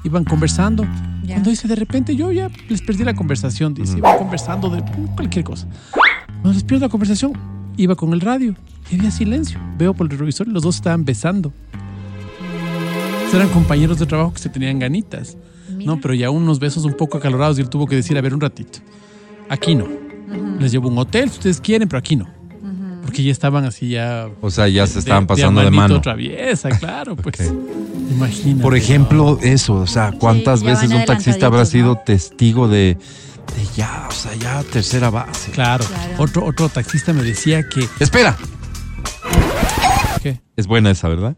D: iban conversando Cuando dice de repente yo ya les perdí la conversación, dice, iba conversando de cualquier cosa. Cuando les pierdo la conversación, iba con el radio y había silencio. Veo por el revisor y los dos estaban besando. Eran compañeros de trabajo que se tenían ganitas. No, pero ya unos besos un poco acalorados y él tuvo que decir, a ver, un ratito. Aquí no. Les llevo un hotel si ustedes quieren, pero aquí no. Porque ya estaban así ya...
B: O sea, ya se estaban pasando de,
D: manito
B: mano.
D: traviesa, claro, pues. Imagínate.
B: Por ejemplo, eso, o sea, ¿cuántas veces un taxista habrá sido testigo de, de ya, o sea, ya tercera base?
D: Claro. Otro, otro taxista me decía que...
B: Espera.
D: ¿Qué?
B: Es buena esa, ¿verdad?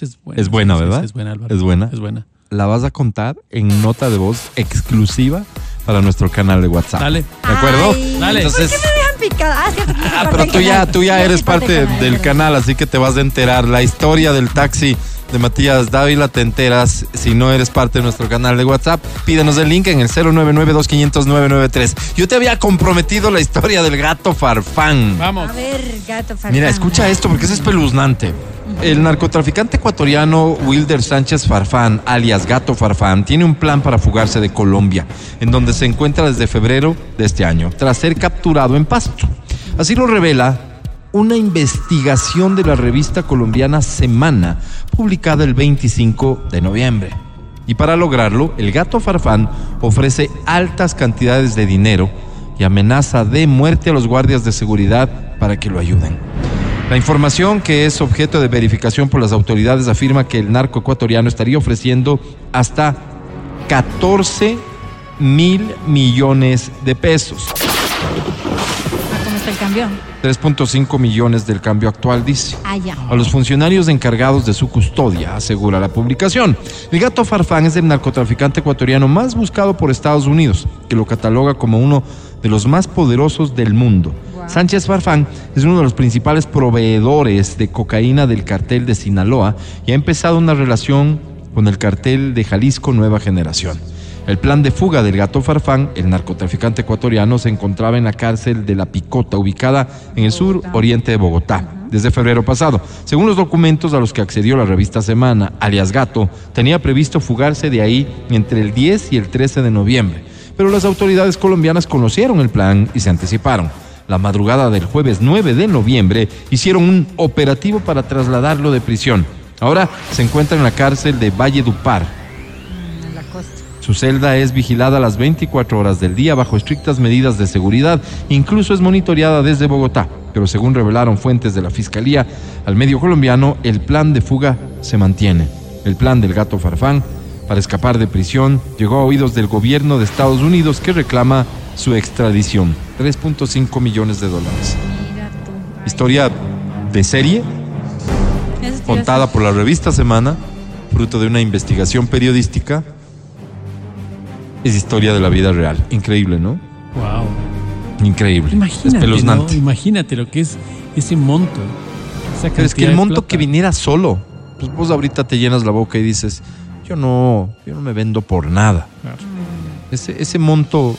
D: Es buena.
B: Es buena, ¿verdad?
D: es buena, Álvaro.
B: Es buena.
D: Es buena.
B: La vas a contar en nota de voz exclusiva para nuestro canal de WhatsApp.
D: Dale.
B: ¿De acuerdo?
E: Ay,
D: Dale.
E: ¿Por
B: Entonces,
E: qué me dejan picada? Ah,
B: ah, pero tú ya, tú ya eres
E: parte del
B: canal, así que te vas a enterar. La historia del taxi de Matías Dávila te enteras si no eres parte de nuestro canal de WhatsApp. Pídenos el link en el 099-2500-993. Yo te había comprometido la historia del gato farfán.
D: Vamos.
E: A ver, gato farfán.
B: Mira, escucha esto porque es espeluznante. El narcotraficante ecuatoriano Wilder Sánchez Farfán, alias Gato Farfán, tiene un plan para fugarse de Colombia, en donde se encuentra desde febrero de este año, tras ser capturado en Pasto. Así lo revela una investigación de la revista colombiana Semana, publicada el 25 de noviembre. Y para lograrlo, el gato Farfán ofrece altas cantidades de dinero y amenaza de muerte a los guardias de seguridad para que lo ayuden. La información que es objeto de verificación por las autoridades afirma que el narco ecuatoriano estaría ofreciendo hasta 14 mil millones de pesos.
E: ¿Cómo está el cambio?
B: 3.5 millones del cambio actual, dice.
E: Ah, ya.
B: A los funcionarios encargados de su custodia, asegura la publicación. El gato Farfán es el narcotraficante ecuatoriano más buscado por Estados Unidos, que lo cataloga como uno de los más poderosos del mundo. Sánchez Farfán es uno de los principales proveedores de cocaína del cartel de Sinaloa y ha empezado una relación con el cartel de Jalisco Nueva Generación. El plan de fuga del gato Farfán, el narcotraficante ecuatoriano, se encontraba en la cárcel de La Picota, ubicada en el sur oriente de Bogotá, desde febrero pasado. Según los documentos a los que accedió la revista Semana, alias Gato, tenía previsto fugarse de ahí entre el 10 y el 13 de noviembre. Pero las autoridades colombianas conocieron el plan y se anticiparon. La madrugada del jueves 9 de noviembre hicieron un operativo para trasladarlo de prisión. Ahora se encuentra en la cárcel de Valle Dupar,
E: En la costa.
B: su celda es vigilada las 24 horas del día bajo estrictas medidas de seguridad, incluso es monitoreada desde Bogotá. Pero según revelaron fuentes de la Fiscalía al medio colombiano, el plan de fuga se mantiene. El plan del gato Farfán para escapar de prisión llegó a oídos del gobierno de Estados Unidos que reclama su extradición, 3.5 millones de dólares.
E: Mira tú. Ay,
B: Historia de serie contada por la revista Semana, fruto de una investigación periodística. Es historia de la vida real. Increíble, ¿no?
D: Wow.
B: Increíble.
D: Imagínate. Imagínate lo que es ese monto. Esa
B: Pero es que el monto
D: plata.
B: que viniera solo. Pues vos ahorita te llenas la boca y dices, yo no, yo no me vendo por nada.
D: Claro.
B: Ese, ese monto,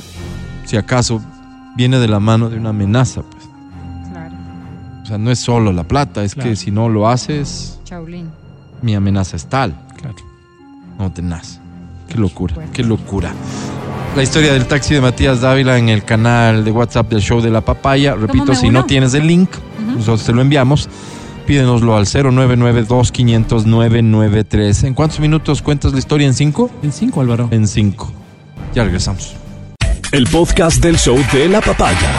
B: si acaso, viene de la mano de una amenaza. Pues.
E: Claro.
B: O sea, no es solo la plata, es
D: Claro.
B: que si no lo haces,
E: Chaulín.
B: mi amenaza es tal.
D: Claro.
B: No tenaz. Qué locura, qué locura. La historia del taxi de Matías Dávila en el canal de WhatsApp del show de la papaya. Repito, si
E: uno?
B: no tienes el link, nosotros te lo enviamos. Pídenoslo al 099-2500-993. ¿En cuántos minutos cuentas la historia? ¿En cinco?
D: En cinco, Álvaro.
B: En cinco. Ya regresamos.
A: El podcast del show de la papaya.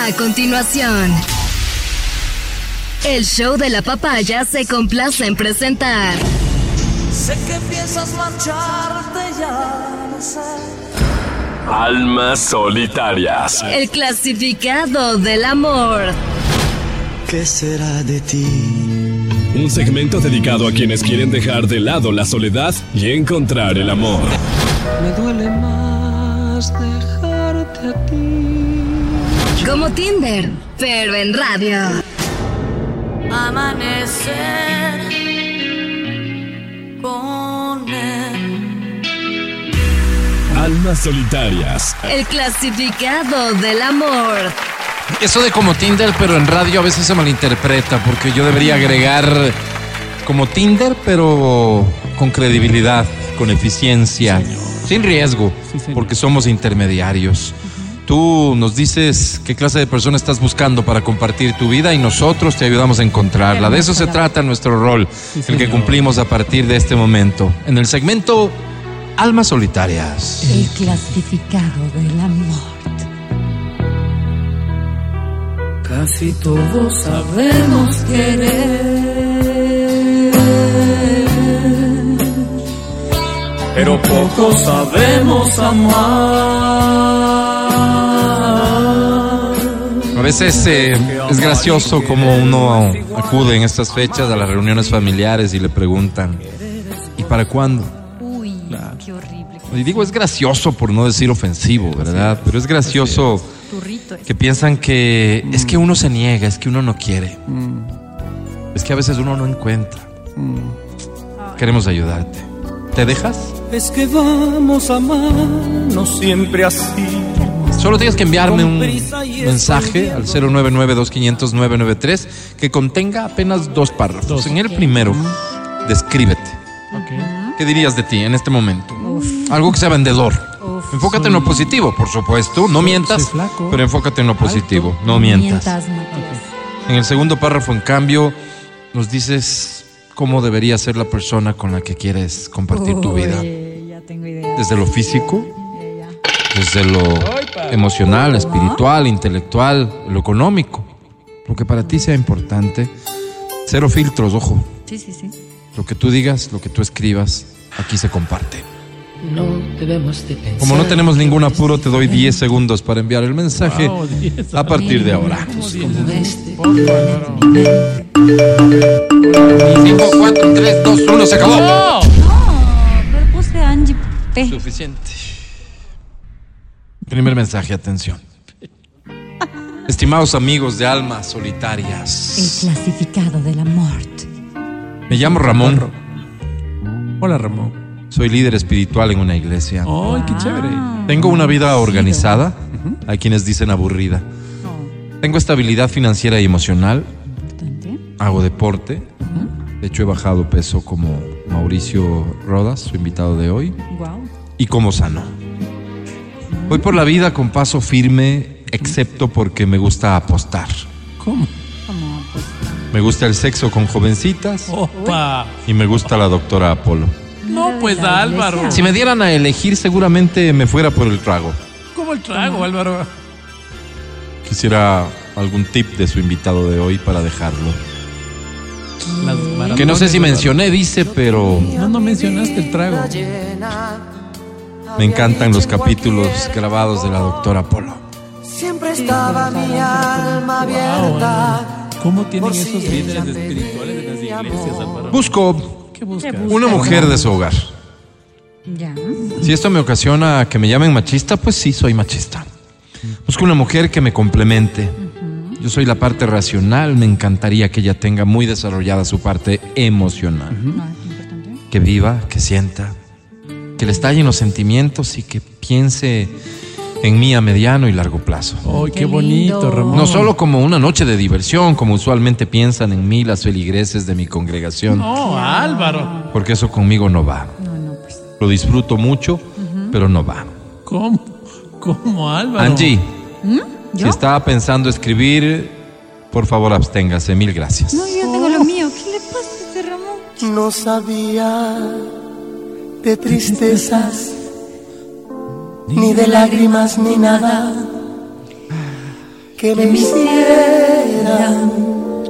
C: A continuación, el show de la papaya se complace en presentar
I: Sé que piensas marcharte ya, no sé.
A: Almas solitarias.
C: el clasificado del amor.
I: ¿Qué será de ti?
A: Un segmento dedicado a quienes quieren dejar de lado la soledad y encontrar el amor.
I: Me duele más dejarte a ti.
C: Como Tinder, pero en radio.
M: Amanecer
A: Almas solitarias.
C: El clasificado del amor.
B: Eso de como Tinder, pero en radio a veces se malinterpreta, porque yo debería agregar como Tinder, pero con credibilidad, con eficiencia, sin riesgo, porque somos intermediarios. Tú nos dices qué clase de persona estás buscando para compartir tu vida y nosotros te ayudamos a encontrarla. De eso se trata nuestro rol, el que cumplimos a partir de este momento. En el segmento Almas Solitarias.
E: El clasificado del amor.
M: Casi todos sabemos querer, pero pocos sabemos amar.
B: A veces eh, es gracioso como uno acude en estas fechas a las reuniones familiares y le preguntan, ¿y para cuándo?
E: Uy, qué horrible.
B: Y digo, es gracioso por no decir ofensivo, ¿verdad? Pero es gracioso que piensan que es que uno se niega, es que uno no quiere. Es que a veces uno no encuentra. Queremos ayudarte. ¿Te dejas?
I: Es que vamos a amarnos siempre así.
B: Solo tienes que enviarme un mensaje al 099-2500-993 que contenga apenas dos párrafos. En el primero, descríbete. ¿Qué dirías de ti en este momento? Algo que sea vendedor. Enfócate en lo positivo, por supuesto. No mientas, pero enfócate en lo positivo. No mientas.
E: Matías.
B: En el segundo párrafo, en cambio, nos dices cómo debería ser la persona con la que quieres compartir tu vida.
E: Uy, ya tengo idea.
B: Desde lo físico, desde lo emocional, espiritual, intelectual, lo económico. Lo que para ti sea importante. Cero filtros, ojo.
E: Sí, sí, sí.
B: Lo que tú digas, lo que tú escribas, aquí se comparte.
M: No debemos de pensar.
B: Como no tenemos ningún apuro, te doy 10 segundos para enviar el mensaje
D: Wow, 10
B: a partir de ahora.
M: como este.
B: 5, 4, 3, 2, 1, se acabó.
E: No, pero puse Angie P.
B: Suficiente. Primer mensaje, atención. Estimados amigos de almas
E: El
B: solitarias,
E: clasificado del amor.
B: Me llamo Ramón.
D: Hola, Ramón.
B: Soy líder espiritual en una iglesia.
D: ¡Ay, qué chévere!
B: Tengo una vida organizada, hay quienes dicen aburrida. Tengo estabilidad financiera y emocional. Hago deporte. De hecho, he bajado peso como Mauricio Rodas, su invitado de hoy.
E: Wow.
B: y como sano. Voy por la vida con paso firme, excepto porque me gusta apostar.
D: ¿Cómo?
B: Me gusta el sexo con jovencitas
D: ¡Opa!
B: y me gusta la doctora Apolo.
D: No, pues Álvaro.
B: Si me dieran a elegir, seguramente me fuera por el trago.
D: ¿Cómo el trago, Álvaro?
B: Quisiera algún tip de su invitado de hoy para dejarlo. Que no sé si mencioné, dice, pero
D: No, no mencionaste el trago.
B: me encantan los capítulos grabados de la doctora Apolo.
M: Siempre estaba mi alma abierta.
D: ¿Cómo tienen esos líderes espirituales de las iglesias, Álvaro?
B: Busco
D: ¿Qué buscas?
B: una mujer de su hogar.
E: Ya.
B: Si esto me ocasiona que me llamen machista, pues sí, soy machista. Busco una mujer que me complemente. Yo soy la parte racional, me encantaría que ella tenga muy desarrollada su parte emocional. Que viva, que sienta, que le estallen los sentimientos y que piense en mí a mediano y largo plazo.
D: ¡Ay, qué, bonito, Ramón!
B: No solo como una noche de diversión, como usualmente piensan en mí las feligreses de mi congregación,
D: No, Álvaro.
B: porque eso conmigo no va. Lo disfruto mucho, pero no va.
D: ¿Cómo? ¿Cómo, Álvaro?
B: Angie,
E: ¿Mm?
B: si estaba pensando escribir, por favor absténgase. Mil gracias.
E: No, yo tengo lo mío. ¿Qué le pasa a este Ramón?
I: No sabía de tristezas, ni de lágrimas, ni nada que me hicieran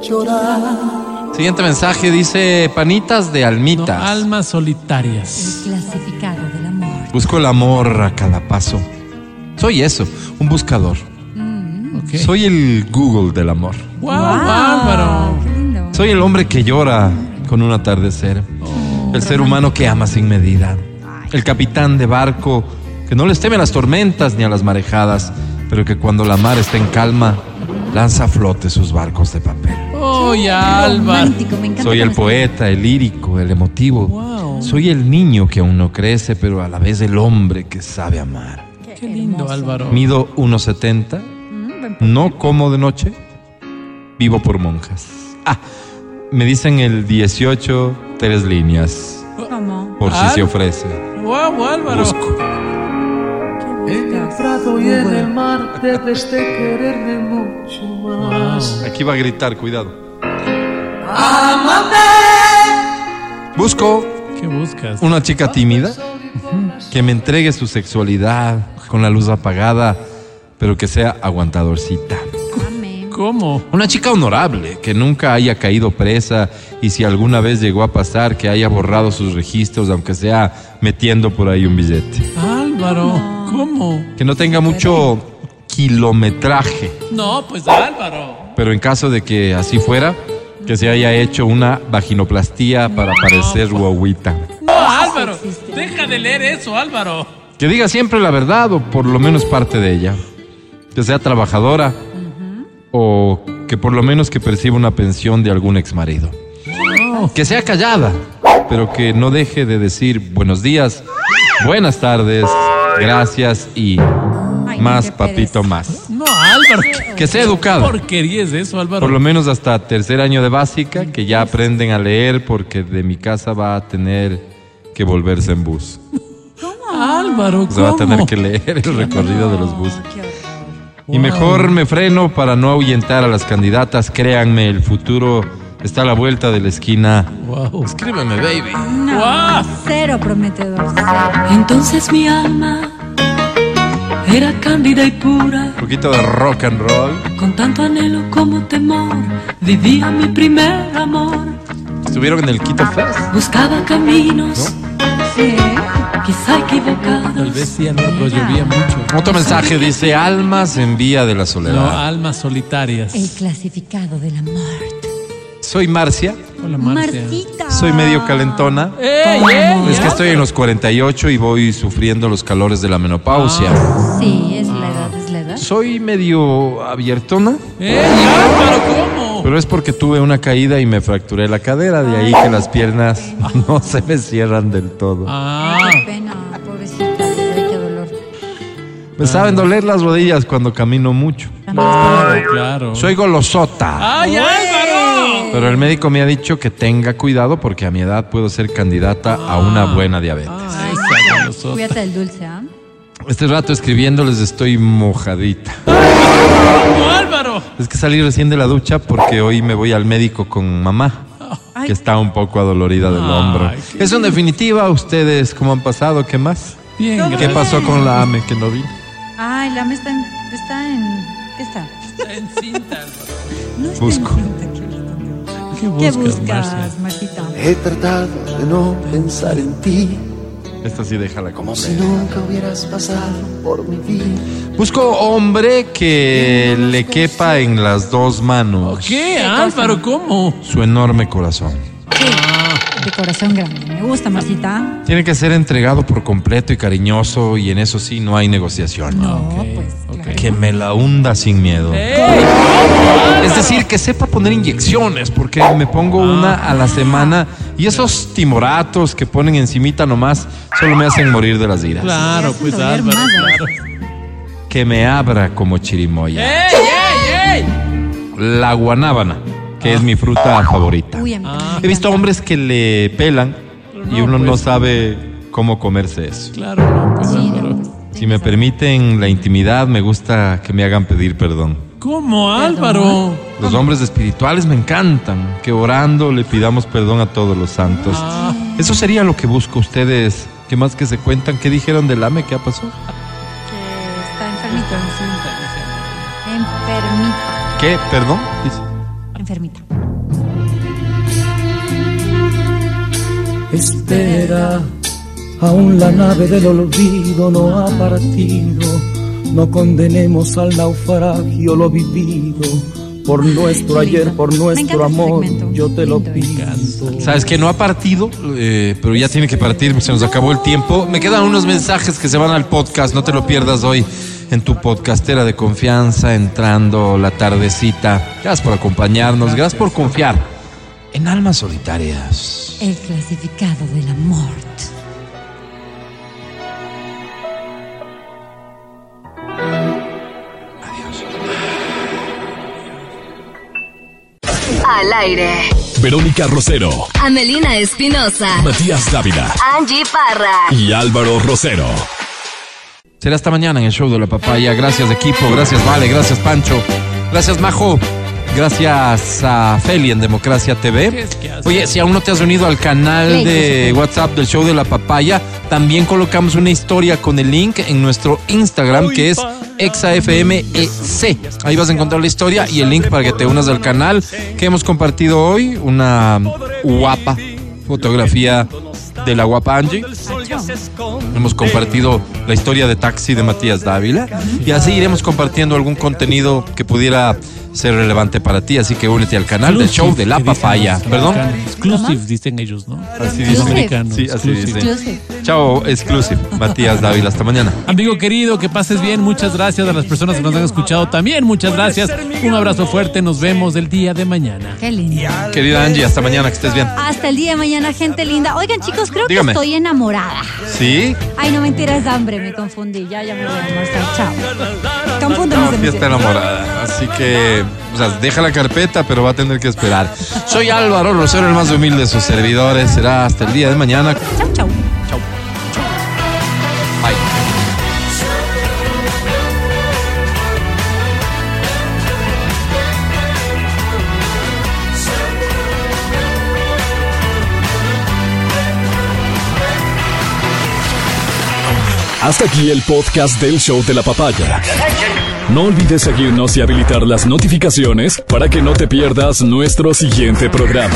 I: llorar.
B: Siguiente mensaje dice panitas de
D: No,
B: almitas.
D: almas solitarias.
E: El clasificado del amor.
B: Busco el amor a cada paso. Soy eso, un buscador.
D: Ok.
B: Soy el Google del amor.
D: ¡Wow,
E: lindo.
B: Soy el hombre que llora con un atardecer. El ser humano que ama sin medida. El capitán de barco que no les teme a las tormentas ni a las marejadas, pero que cuando la mar está en calma, lanza a flote sus barcos de papel.
D: ¡Ay, Álvaro!
E: Romántico, me encanta.
B: Soy el poeta, el lírico, el emotivo.
D: Wow.
B: Soy el niño que aún no crece, pero a la vez el hombre que sabe amar.
D: ¡Qué lindo, Álvaro!
B: Mido 1,70. No como de noche. Vivo por monjas. Ah, Me dicen el 18, tres líneas.
E: ¿Cómo?
B: Por si
F: Ah.
B: se ofrece.
F: Guau, Álvaro.
B: Busco.
M: En el prado y en el mar debes de quererme mucho más.
B: Aquí va a gritar, cuidado.
M: Amame.
B: Busco
D: ¿Qué buscas?
B: una chica tímida que me entregue su sexualidad con la luz apagada, pero que sea aguantadorcita.
D: ¿Cómo?
B: Una chica honorable, que nunca haya caído presa y si alguna vez llegó a pasar, que haya borrado sus registros, aunque sea metiendo por ahí un billete.
D: Álvaro, ¿cómo?
B: Que no tenga mucho kilometraje,
D: No, pues Álvaro.
B: pero en caso de que así fuera, que se haya hecho una vaginoplastía para parecer guaguita.
D: No, Álvaro. Deja de leer eso, Álvaro.
B: Que diga siempre la verdad o por lo menos parte de ella. Que sea trabajadora o que por lo menos que perciba una pensión de algún exmarido. Que sea callada, pero que no deje de decir buenos días, buenas tardes, gracias y más papito más.
D: No, Álvaro. ¿qué-
B: Que sea
D: qué
B: educada.
D: porquería es eso, Álvaro?
B: Por lo menos hasta tercer año de básica, que ya aprenden a leer porque de mi casa va a tener que volverse en bus.
D: Álvaro,
B: Se va a
D: ¿cómo?
B: tener que leer el recorrido de los buses. Y mejor me freno para no ahuyentar a las candidatas. Créanme, el futuro está a la vuelta de la esquina.
D: Wow.
B: Escríbeme, baby.
E: No,
D: Guau.
E: cero prometedor. cero.
M: Entonces mi alma era cándida y pura,
B: Un poquito de rock and roll.
M: con tanto anhelo como temor, vivía mi primer amor,
B: Estuvieron en el Quito Fest.
M: buscaba caminos,
E: Sí.
M: quizá
D: Tal
M: equivocados.
D: vez sí, Álvaro, pero llovía mucho.
B: Otro mensaje dice: Almas en vía de la
D: No,
B: soledad.
D: almas solitarias.
E: El clasificado de la muerte.
B: Soy Marcia.
D: Hola, Marcia.
E: Marcita.
B: Soy medio calentona.
D: ¡Ey, ey!
B: Es que estoy en los 48 y voy sufriendo los calores de la menopausia.
E: Sí, es la edad, es la edad.
B: Soy medio abiertona.
D: ¡Ey, Álvaro, cómo!
B: Pero es porque tuve una caída y me fracturé la cadera, de ahí que las piernas no se me cierran del todo.
D: Ah,
E: Qué pena, pobrecita. Ay, qué dolor.
B: Me saben doler las rodillas cuando camino mucho.
D: claro, claro.
B: Soy golosota.
D: ¡Ay, Álvaro!
B: Pero el médico me ha dicho que tenga cuidado porque a mi edad puedo ser candidata a una buena diabetes.
D: Ay.
E: Cuídate del dulce, ¿ah?
B: Este rato escribiéndoles estoy mojadita.
D: ¡No, Álvaro!
B: Es que salí recién de la ducha porque hoy me voy al médico con mamá, que está un poco adolorida del hombro. Eso en definitiva, ustedes cómo han pasado, ¿qué más?
D: Bien,
E: ¿Cómo
B: ¿Qué pasó con la AME que no vi?
E: Ay, la me está en, está en. ¿Qué está?
D: Está en cinta, Álvaro.
E: No está
B: Busco.
E: en cinta, qué lindo.
D: ¿Qué
E: ¿Qué
D: buscas,
E: buscas,
D: Marcia?
E: Marcita?
N: He tratado de no pensar en ti,
B: Esta sí déjala
N: como si
B: completa.
N: nunca hubieras pasado por mi vida.
B: Busco hombre que le quepa en las dos manos
D: ¿Qué, Álvaro? ¿Cómo?
B: su enorme corazón.
E: De corazón grande. Me gusta, Marcita.
B: Tiene que ser entregado por completo y cariñoso y en eso sí no hay negociación.
E: No, pues. claro.
B: Que me la hunda sin miedo. Es decir, que sepa poner inyecciones, porque me pongo una a la semana y esos timoratos que ponen encimita nomás solo me hacen morir de las iras.
D: Claro, pues Álvaro, claro.
B: Que me abra como chirimoya.
D: ¡Ey, ey, ey!
B: La guanábana, que es mi fruta favorita.
E: Uy, a mí
D: Ah.
E: también
B: He visto hombres que le pelan y
D: no,
B: uno no
D: pues.
B: sabe cómo comerse eso.
D: Claro, no, pues
E: Sí, no,
D: Álvaro.
E: pues,
B: Si me permiten la intimidad, me gusta que me hagan pedir perdón.
D: ¿Cómo, Álvaro?
B: Los hombres espirituales me encantan, que orando le pidamos perdón a todos los santos.
D: Ah.
B: Eso sería lo que busco ustedes. ¿Qué más que se cuentan? ¿Qué dijeron del AME? ¿Qué pasó?
E: Que está enfermito. Enfermita.
B: ¿Qué? ¿Perdón? Dice.
E: Enfermita.
O: Espera, aún la nave del olvido no ha partido. No condenemos al naufragio lo vivido. Por nuestro ayer, por nuestro amor,
E: segmento.
O: yo te lo
E: Lindo
O: pido.
B: Sabes que no ha partido, eh, pero ya tiene que partir, se nos acabó el tiempo. Me quedan unos mensajes que se van al podcast, no te lo pierdas hoy en tu podcastera de confianza, entrando la tardecita. Gracias por acompañarnos, gracias por confiar en almas solitarias.
E: El clasificado de la muerte.
C: Al aire.
A: Verónica Rosero,
C: Amelina Espinosa.
A: Matías Dávila
C: Angie Parra.
A: y Álvaro Rosero.
B: Será hasta mañana en el show de la papaya. Gracias equipo, gracias Vale, gracias Pancho, gracias Majo, gracias a Feli en Democracia TV. Oye, si aún no te has unido al canal de WhatsApp del show de la papaya, también colocamos una historia con el link en nuestro Instagram que es exafmec. Ahí vas a encontrar la historia y el link para que te unas al canal que hemos compartido hoy. Una guapa fotografía de la guapa Angie. Hemos compartido la historia de taxi de Matías Dávila y así iremos compartiendo algún contenido que pudiera ser relevante para ti. Así que únete al canal del show de la papaya. Perdón.
D: Exclusive, dicen ellos, ¿no?
B: Así
D: Los
B: dicen.
D: americanos.
B: Sí, así
D: Exclusive.
B: dicen. Chao, exclusive. Matías Dávila, hasta mañana.
D: Amigo querido, que pases bien. Muchas gracias a las personas que nos han escuchado también. Muchas gracias. Un abrazo fuerte. Nos vemos el día de mañana.
E: Qué lindo.
B: Querida Angie, hasta mañana, que estés bien.
E: Hasta el día de mañana, gente linda. Oigan, chicos, creo
B: Dígame.
E: que estoy enamorada.
B: ¿Sí?
E: Ay, no mentira, es hambre, me confundí. Ya, ya me voy a almorzar. Chao. Confúndeme.
B: No, fiesta enamorada. Así que, o sea, deja la carpeta, pero va a tener que esperar. Soy Álvaro Rosero, el más humilde de sus servidores. Será hasta el día de mañana.
E: Chau, chau.
A: Hasta aquí el podcast del show de la papaya. No olvides seguirnos y habilitar las notificaciones para que no te pierdas nuestro siguiente programa.